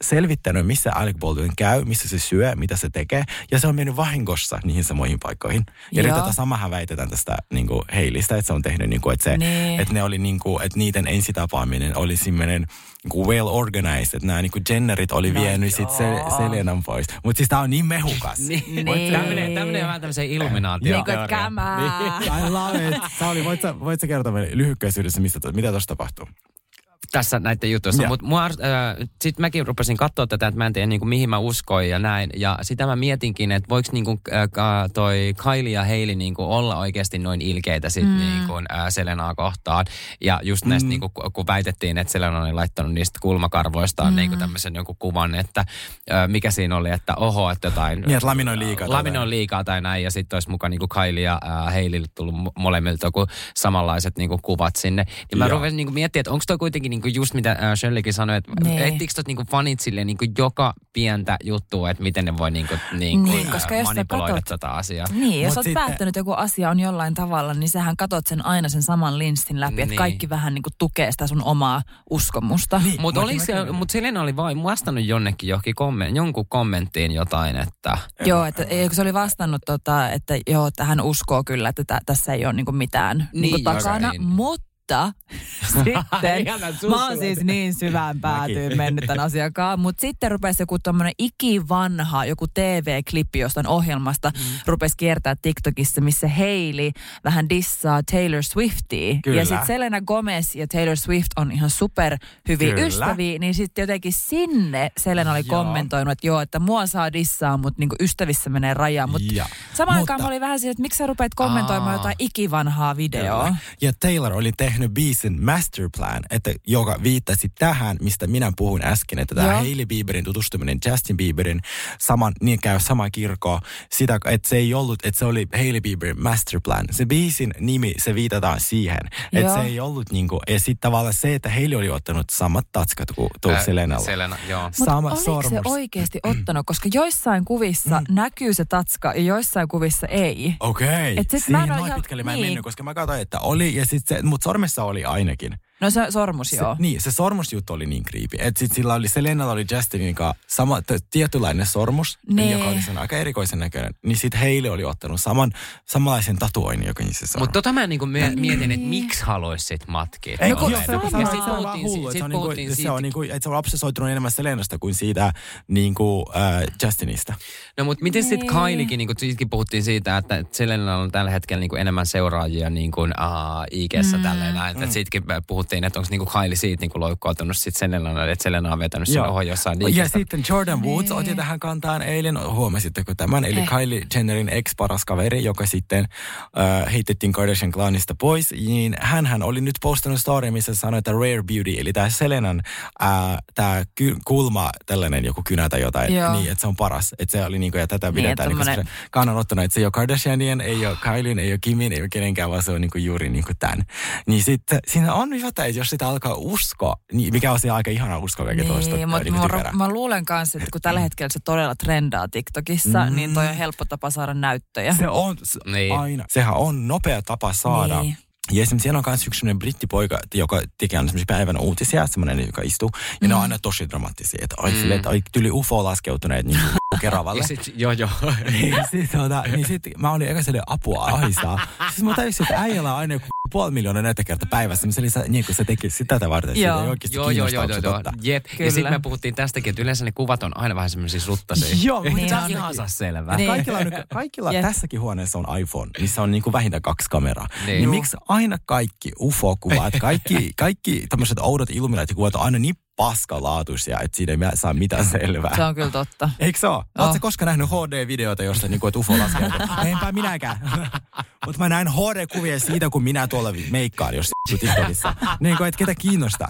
selvittänyt, missä Alec Baldwin käy, missä se syö, mitä se tekee, ja se on mennyt vahingossa niihin samoihin paikkoihin. Ja nyt tätä samahan väitetään tästä niin kuin Haileystä, että se on tehnyt, niin kuin, että, se, niin. että ne oli niin kuin, että niiden ensitapaaminen oli semmoinen niin well organized, että nämä niin kuin Jennerit oli no vienyt sit se, Selenan pois. Mutta siis tää on niin mehukas. niin. niin. Tämmönen, tämmönen vähän tämmöisen illuminaatio. Niin kuin kämää. I love it. Sauli, voit sä, voit sä kertoa meille lyhykkäisyydessä, mistä, mitä tuossa tapahtuu? Tässä näiden jutuissa. Mutta äh, sitten mäkin rupesin katsoa tätä, että mä en tiedä niin kuin, mihin mä uskoin ja näin. Ja sitä mä mietinkin, että voiko niin kuin, äh, toi Kylie ja Hailey niin kuin, olla oikeasti noin ilkeitä sit, mm. niin kuin, äh, Selenaa kohtaan. Ja just näistä, mm. niin kuin, kun väitettiin, että Selena oli laittanut niistä kulmakarvoistaan mm. niin kuin tämmöisen jonkun kuvan, että äh, mikä siinä oli, että oho, että jotain... Niin, että laminoi liikaa. Laminoi liikaa tai näin. Ja sitten olisi mukaan niin kuin Kylie ja äh, Hailey tullut molemmilta joku samanlaiset niin kuin, kuvat sinne. Niin mä rupesin niin miettimään, että onko toi kuitenkin niin kuin just mitä äh, Shirleykin sanoi, että niin. etsiikö tot niinku fanit silleen niinku joka pientä juttua, että miten ne voi niinku, niinku niin, äh, koska jos manipuloida katot, tätä asiaa. Niin, jos Mut oot sitten, päättänyt joku asia on jollain tavalla, niin sähän katot sen aina sen saman linssin läpi, niin. että kaikki vähän niinku tukee sitä sun omaa uskomusta. Niin, mutta oli se, mut Selena oli vain vastannut jonnekin johonkin komment, jonkun kommenttiin jotain, että... Joo, että se oli vastannut, tota, että joo, että hän uskoo kyllä, että t- tässä ei ole niinku mitään niin, niinku takana, niin. mutta mutta sitten, mä oon siis niin syvään päätyyn mennyt tämän asiakkaan, mutta sitten rupesi joku tämmöinen ikivanha, joku TV-klippi jostain ohjelmasta, mm. rupesi kiertää TikTokissa, missä Hailey vähän dissaa Taylor Swiftia. Kyllä. Ja sitten Selena Gomez ja Taylor Swift on ihan super hyviä Kyllä. ystäviä, niin sitten jotenkin sinne Selena oli joo. kommentoinut, että joo, että mua saa dissaa, mutta niinku ystävissä menee raja. Mut samaan mutta... aikaan mä olin vähän siinä, että miksi sä rupeat kommentoimaan Aa. jotain ikivanhaa videoa. Kyllä. Ja Taylor oli tehnyt biisin masterplan, että joka viittasi tähän, mistä minä puhuin äsken, että tämä Hailey Bieberin tutustuminen Justin Bieberin saman, niin käy sama kirkko, sitä, että se ei ollut, että se oli Hailey Bieberin masterplan. Se biisin nimi, se viitataan siihen, että se ei ollut niinku, ja sitten tavallaan se, että Hailey oli ottanut samat tatskat kuin tuo äh, Selenalla. Selena, joo. Sama Mut oliko se oikeasti ottanut, koska joissain kuvissa mm. näkyy se tatska ja joissain kuvissa ei. Okei, okay. siihen noin ihan, pitkälle mä en niin. mennyt, koska mä katsoin, että oli, ja sitten mutta sormessa oli ainakin. No se sormus, se, joo. Niin, se sormusjuttu oli niin kriipi. Että sit sillä oli, Selenalla oli Justinin kanssa sama, t- tietynlainen sormus, nee. joka oli sen aika erikoisen näköinen. Niin sitten Heille oli ottanut saman, samanlaisen tatuoinnin, joka niissä sormus. Mutta tota mä niinku mietin, että miksi haluaisit matkia. Ei, kun, joo, se, on, se, se on vaan hullu. Sit, sit niinku, se on niinku, että se on obsesoitunut enemmän Selenasta kuin siitä niinku, äh, Justinista. No mutta miten sitten niin. Kyliekin, niinku, sitkin puhuttiin siitä, että Selena on tällä hetkellä niinku enemmän seuraajia niinku, uh, IG-ssä mm. tälleen näin. Mm. Että sitkin puhuttiin puhuttiin, että onko niinku Kylie siitä niinku loukkaantunut sitten Selena, että Selena on vetänyt sen oho jossain liikkeestä. Ja sitten Jordan Woods nee. otti tähän kantaan eilen, huomasitteko tämän, eli eh. Kylie Jennerin ex-paras kaveri, joka sitten äh, heitettiin Kardashian klanista pois, niin hän oli nyt postannut story, missä sanoi, että Rare Beauty, eli tämä Selenan äh, tämä ky- kulma, tällainen joku kynä tai jotain, Joo. niin, että se on paras. Että se oli niinku, ja tätä niin, pidetään niin, niin kannanottanut, että se ei ole Kardashianien, ei ole Kylien, ei ole Kimin, ei ole kenenkään, vaan se on niinku juuri niinku tämän. Niin sitten siinä on jotain että jos sitä alkaa uskoa, niin mikä on se aika ihana uskoa kaiken niin, toista. Mutta niin mä, mä, luulen kanssa, että kun tällä hetkellä se todella trendaa TikTokissa, mm. niin toi on helppo tapa saada näyttöjä. Se on se, niin. aina. Sehän on nopea tapa saada niin. Ja esimerkiksi siellä on myös yksi brittipoika, joka tekee aina semmoisia päivän uutisia, semmoinen, joka istuu. Ja mm. ne on mm. aina tosi dramaattisia. Että ai, mm. sille, että ai, tyli UFO laskeutuneet niin Keravalle. sit, joo, joo. niin, sit, tuota, niin sit mä olin eka sille apua ahistaa. Siis mä tajusin, että äijällä on aina joku puoli miljoonaa näyttökertaa päivässä. Niin se, niin kun se teki sitä tätä varten. Joo. Joo, joo, joo, joo, joo. Jep. Kyllä. Ja sitten me puhuttiin tästäkin, että yleensä ne kuvat on aina vähän semmoisia ruttaisia. joo, mutta niin se on ihan selvä. Niin. Kaikilla, on, kaikilla yep. tässäkin huoneessa on iPhone, missä on niin kuin vähintään kaksi kameraa. Niin, niin miksi aina kaikki UFO-kuvat, kaikki, kaikki tämmöiset oudot illuminaatikuvat on aina niin paskalaatuisia, että siinä ei saa mitään selvää. Se on kyllä totta. Eikö se ole? Oh. Oletko koskaan nähnyt HD-videoita, josta niin kuin, että UFO laskeutuu? Enpä minäkään. Mutta mä näin HD-kuvia siitä, kun minä tuolla meikkaan jos TikTokissa. Niin kuin, että ketä kiinnostaa.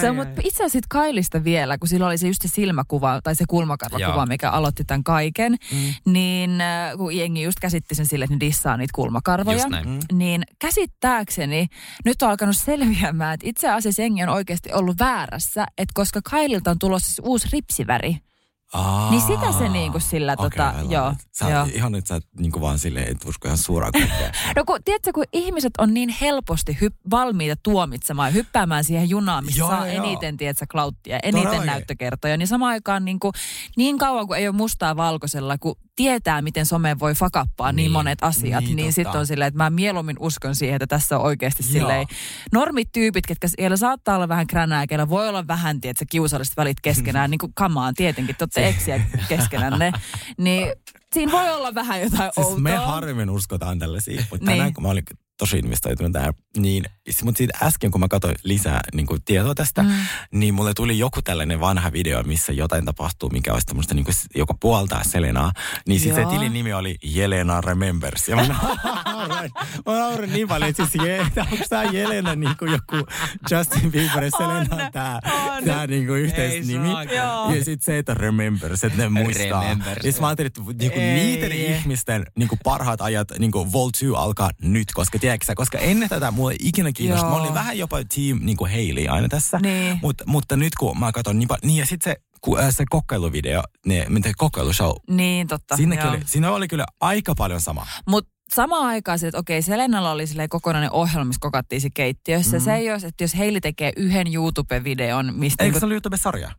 Se on, mutta itse asiassa Kailista vielä, kun sillä oli se just se silmäkuva tai se kulmakarvakuva, mikä aloitti tämän kaiken, mm. niin äh, kun jengi just käsitti sen sille, että ne dissaa niitä kulmakarvoja, mm. niin käsittääkseni nyt on alkanut selviämään, että itse asiassa jengi on oikeasti ollut väärässä, että koska Kaililta on tulossa siis uusi ripsiväri, Aa, niin sitä se niin kuin sillä, okay, tota, joo. Sä, joo. Ihan nyt sä niin kuin vaan silleen, et usko ihan suoraan No kun, tiedätkö, kun ihmiset on niin helposti hyp, valmiita tuomitsemaan ja hyppäämään siihen junaan, missä joo, saa joo. eniten, tiedätkö, klauttia, eniten Todellakin. näyttökertoja, niin samaan aikaan niin, kuin, niin kauan kuin ei ole mustaa valkoisella, kun tietää, miten some voi fakappaa niin, niin monet asiat, niin, niin sitten on silleen, että mä mieluummin uskon siihen, että tässä on oikeasti Joo. silleen normityypit, ketkä siellä saattaa olla vähän kränää, kellä voi olla vähän, tiedätkö, kiusalliset välit keskenään, niin kuin kamaan tietenkin, totta eksiä keskenään ne, niin siinä voi olla vähän jotain siis outoa. me harvemmin uskotaan tällaisia, mutta tänään niin. kun mä olin tosi investoitunut tähän, niin mutta siitä äsken, kun mä katsoin lisää niin kuin tietoa tästä, mm. niin mulle tuli joku tällainen vanha video, missä jotain tapahtuu, mikä olisi tämmöistä, niin kuin, joka puoltaa Selenaa. Niin sitten se tilin nimi oli Jelena Remembers. Ja mä naurin niin paljon, että siis je, onko tämä Jelena niin kuin joku Justin Bieber ja Selena on, tämä, on. tämä niin kuin yhteisnimi. Ja sitten se, että Remembers, että ne muistaa. Remembers. Ja mä ajattelin, että niin kuin niiden ihmisten niin kuin parhaat ajat, niin kuin Vol 2 alkaa nyt, koska tiedätkö koska ennen tätä mulla ei ikinä kiinnostunut. Mä olin vähän jopa team niin kuin Hailey aina tässä. Niin. Mut, mutta nyt kun mä katson niin niin ja sitten se äh, se kokeiluvideo, ne, mitä kokeilushow. Niin, totta. Oli, siinä oli kyllä aika paljon sama. Mutta samaan aikaan, että okei, Selenalla oli kokonainen ohjelma, missä kokattiin se keittiössä. Mm. Se ei ole, että jos Heili tekee yhden YouTube-videon, mistä... Eikö se ole YouTube-sarja?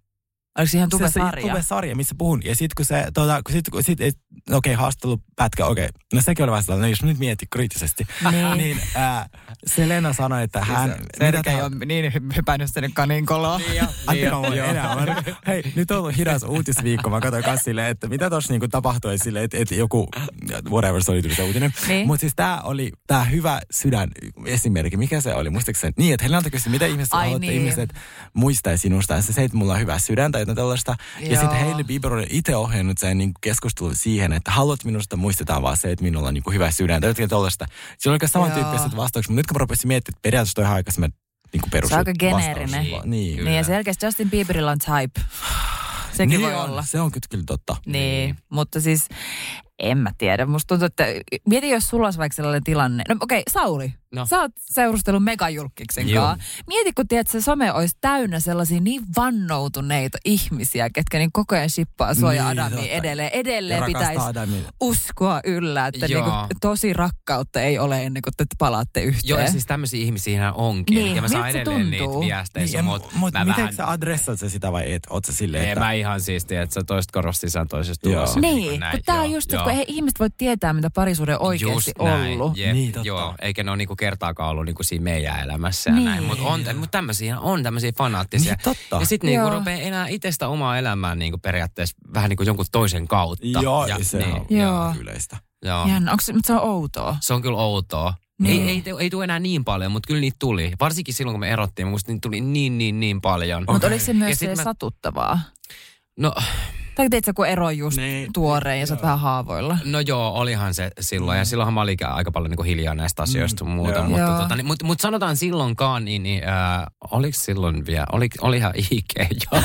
Oliko ihan tube-sarja? Se, se tube-sarja, missä puhun. Ja sitten kun se, tuota, kun sit, kun sit, et, okei, okay, haastattelupätkä, okei. Okay. No sekin oli vähän sellainen, no jos nyt mietin kriittisesti. Niin. niin äh, Selena sanoi, että hän... Se, se ei ole niin hypännyt sinne kaninkoloon. Niin jo. Niin jo. enää. Hei, nyt on ollut hidas uutisviikko. Mä katsoin kanssa silleen, että mitä tuossa niinku tapahtui silleen, että, että joku, whatever, se oli tuli se uutinen. Niin. Mutta siis tää oli tää hyvä sydän esimerkki. Mikä se oli? Muistatko sen? Niin, että Helena kysyi, mitä ihmiset haluatte niin. ihmiset muistaisi sinusta. Ja että mulla on hyvä sydäntä jotain tällaista. Joo. Ja sitten Hailey Bieber oli itse ohjannut sen niin keskustelun siihen, että haluat minusta muistetaan vaan se, että minulla on niin kuin hyvä sydäntä. Jotenkin tällaista. Se oli oikein samantyyppiset vastaukset, mutta nyt kun mä rupesin miettimään, että periaatteessa toi ihan aikaisemmin niin kuin perus Se on aika geneerinen. Niin. niin ja selkeästi Justin Bieberilla on type. Sekin niin voi on, olla. Se on kyllä totta. Niin, niin, mutta siis en mä tiedä. Musta tuntuu, että mieti, jos sulla olisi vaikka sellainen tilanne. No okei, okay, Sauli, no. sä oot seurustellut megajulkiksen kanssa. Mieti, kun tiedät, se some olisi täynnä sellaisia niin vannoutuneita ihmisiä, ketkä niin koko ajan shippaa sua niin, ja Adami edelleen. Edelleen pitäisi uskoa yllä, että niin kuin, tosi rakkautta ei ole ennen kuin te palaatte yhteen. Joo, ja siis tämmöisiä ihmisiä onkin. Niin, ja mä saan edelleen niitä viesteissä. Niin, mutta mut, miten vähän... sä adressaat sä sitä vai et? Oot sä silleen, että... mä ihan siistiä, että sä toista korosti sä toisesta tulossa. Niin, kun tää on just, kun ei ihmiset voi tietää, mitä parisuuden oikeasti ollut. Jep, niin, totta. Joo, eikä ne ole niinku kertaakaan ollut niinku siinä meidän elämässä niin. näin. Mutta on, mut tämmöisiä on tämmöisiä fanaattisia. Niin, totta. Ja sitten niinku rupeaa enää itsestä omaa elämää niinku periaatteessa vähän niinku jonkun toisen kautta. Joo, ja, se niin. on joo. yleistä. Joo. Jännä, onko se, mutta se on outoa. Se on kyllä outoa. Niin. Ei, ei, ei tule enää niin paljon, mutta kyllä niitä tuli. Varsinkin silloin, kun me erottiin, musta niitä tuli niin, niin, niin paljon. Okay. Mutta oliko se myös se mä... satuttavaa? No, tai teit sä kun ero just niin, tuoreen ja sä oot vähän haavoilla? No joo, olihan se silloin. Mm. Ja silloinhan mä olin aika paljon niin hiljaa näistä asioista mm. muuta. Mutta, tota, niin, mutta, mutta sanotaan silloinkaan, niin, niin äh, oliko silloin vielä, oli, olihan IG jo.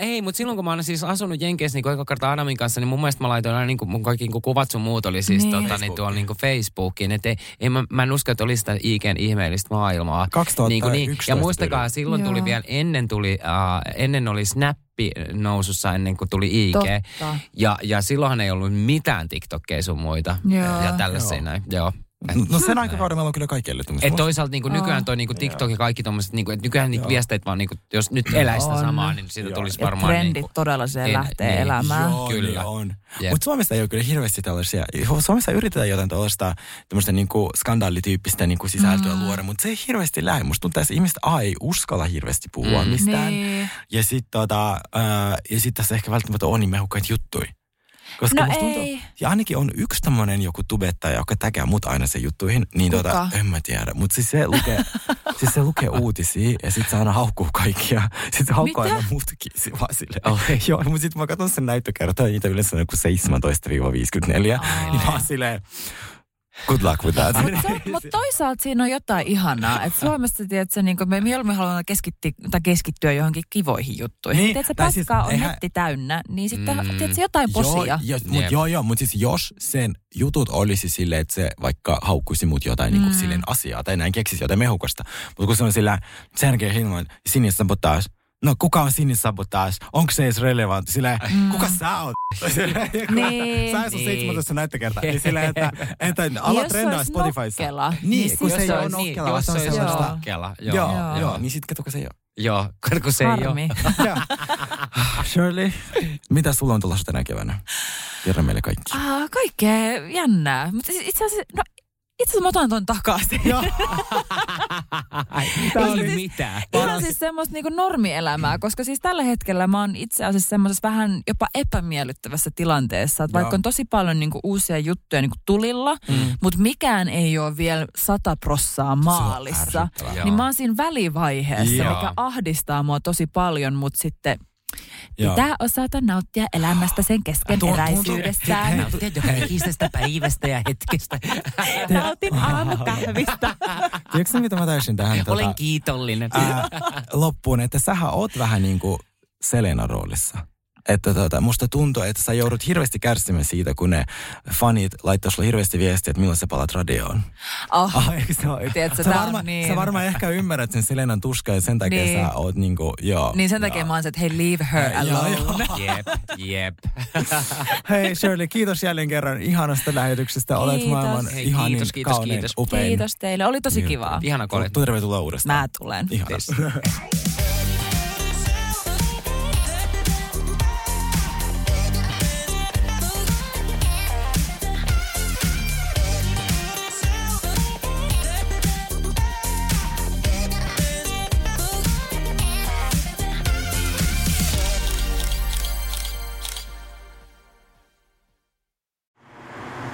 Ei, mutta silloin kun mä oon siis asunut Jenkeissä niin eka kertaa Adamin kanssa, niin mun mielestä mä laitoin aina niin kuin, mun kaikki niin kuvat sun muut oli siis niin. tota, niin tuolla niin kuin Facebookiin. Että ei, ei, mä, mä en usko, että olisi sitä IGn ihmeellistä maailmaa. 2011 niin, niin. Ja muistakaa, silloin tuli vielä, ennen tuli uh, ennen oli Snappi nousussa ennen kuin tuli IG. Totta. Ja, ja silloinhan ei ollut mitään TikTokkeja sun muita. Joo. Ja tällaisia näin. Joo. No sen aikakauden meillä on kyllä kaikki. Et toisaalta niin kuin nykyään toi niin kuin TikTok ja kaikki tommoset, niin kuin, että nykyään niitä viesteitä vaan, niin kuin, jos nyt eläisi sitä samaa, niin siitä tulisi varmaan... Ja trendit niin kuin, todella se en, lähtee niin, elämään. Joo, kyllä. Niin on. Yep. Mutta Suomessa ei ole kyllä hirveästi tällaisia. Suomessa yritetään jotain tällaista tämmöistä niin kuin skandaalityyppistä niin kuin sisältöä mm. luoda, mutta se ei hirveästi lähde. Musta tuntuu, että ihmiset A, ei uskalla hirveästi puhua mm. mistään. Niin. Ja sitten tota, äh, ja sit tässä ehkä välttämättä on niin mehukkaita juttuja. Koska no tuntuu, ei. ja ainakin on yksi tämmöinen joku tubettaja, joka täkää mut aina sen juttuihin, niin Kuka? tota, en mä tiedä. Mutta siis se lukee, siis se lukee uutisia ja sitten se aina haukkuu kaikkia. Sitten se haukkuu aina mutkin vaan silleen. Oh. Joo, mutta sitten mä katson sen näyttökertoa, niitä yleensä on joku 17-54. Oh. Niin mä oon silleen, Good luck with that. Mutta mut toisaalta siinä on jotain ihanaa. Että Suomessa, tiedätkö, niin me mieluummin haluamme keskittyä, tai keskittyä johonkin kivoihin juttuihin. Niin, tiedätkö, paskaa siis, on eihän... netti täynnä, niin sitten mm, tiedätkö, jotain posia. Joo, jo, mut, joo, joo mutta siis jos sen jutut olisi silleen, että se vaikka haukkuisi mut jotain mm. niin kuin silleen asiaa, tai näin keksisi jotain mehukasta. Mutta kun se on sillä särkeä hilman, sinistä taas, no kuka on sinisabotaas? Onko se edes relevantti? Sillä mm. kuka sä oot? niin. Sä sun 17 näyttökertaa. Niin sillä, että, että ala trendaa Spotifyssa. Nokkela. Niin, niin kun se ei ole nokkela, jos se on sellaista. Nokkela, joo. Joo, joo. joo. Niin sit kato, kun se ei ole. Joo, kun se Harmi. ei ole. Shirley, mitä sulla on tulossa tänä keväänä? Kerro meille kaikki. Ah, kaikkea jännää. Mutta itse asiassa, no itse asiassa mä otan ton takaisin. Tämä oli siis, mitään. Ihan siis semmoista niinku normielämää, koska siis tällä hetkellä mä oon itse asiassa semmoisessa vähän jopa epämiellyttävässä tilanteessa. Että vaikka on tosi paljon niinku uusia juttuja niinku tulilla, mm. mutta mikään ei ole vielä sata prossaa maalissa. Niin mä oon siinä välivaiheessa, Joo. mikä ahdistaa mua tosi paljon, mutta sitten Joo. Pitää osata nauttia elämästä sen keskeneräisyydessä. Nauttia joka ikisestä päivästä ja hetkestä. Nautin aamukahvista. Tiedätkö mitä mä täysin tähän? Olen tuota, kiitollinen. Ää, loppuun, että sähän oot vähän niin kuin Selena roolissa että tota, musta tuntuu, että sä joudut hirveästi kärsimään siitä, kun ne fanit laittaa sulle hirveästi viestiä, että milloin sä palat radioon. Oh, oh ole? Tiedätkö, sä, varma, niin. sä varmaan ehkä ymmärrät sen Selenan tuskaa ja sen takia niin. sä oot niinku, joo. Niin sen takia joo. mä oon se, että hei, leave her alone. Joo, joo. jep, jep. hei Shirley, kiitos jälleen kerran ihanasta lähetyksestä. Kiitos. Olet maailman hei, ihan kiitos, kiitos, kaunein, kiitos. upein. Kiitos teille, oli tosi niin. kivaa. Ihana kun. Tervetuloa uudestaan. Mä tulen. Ihanasti.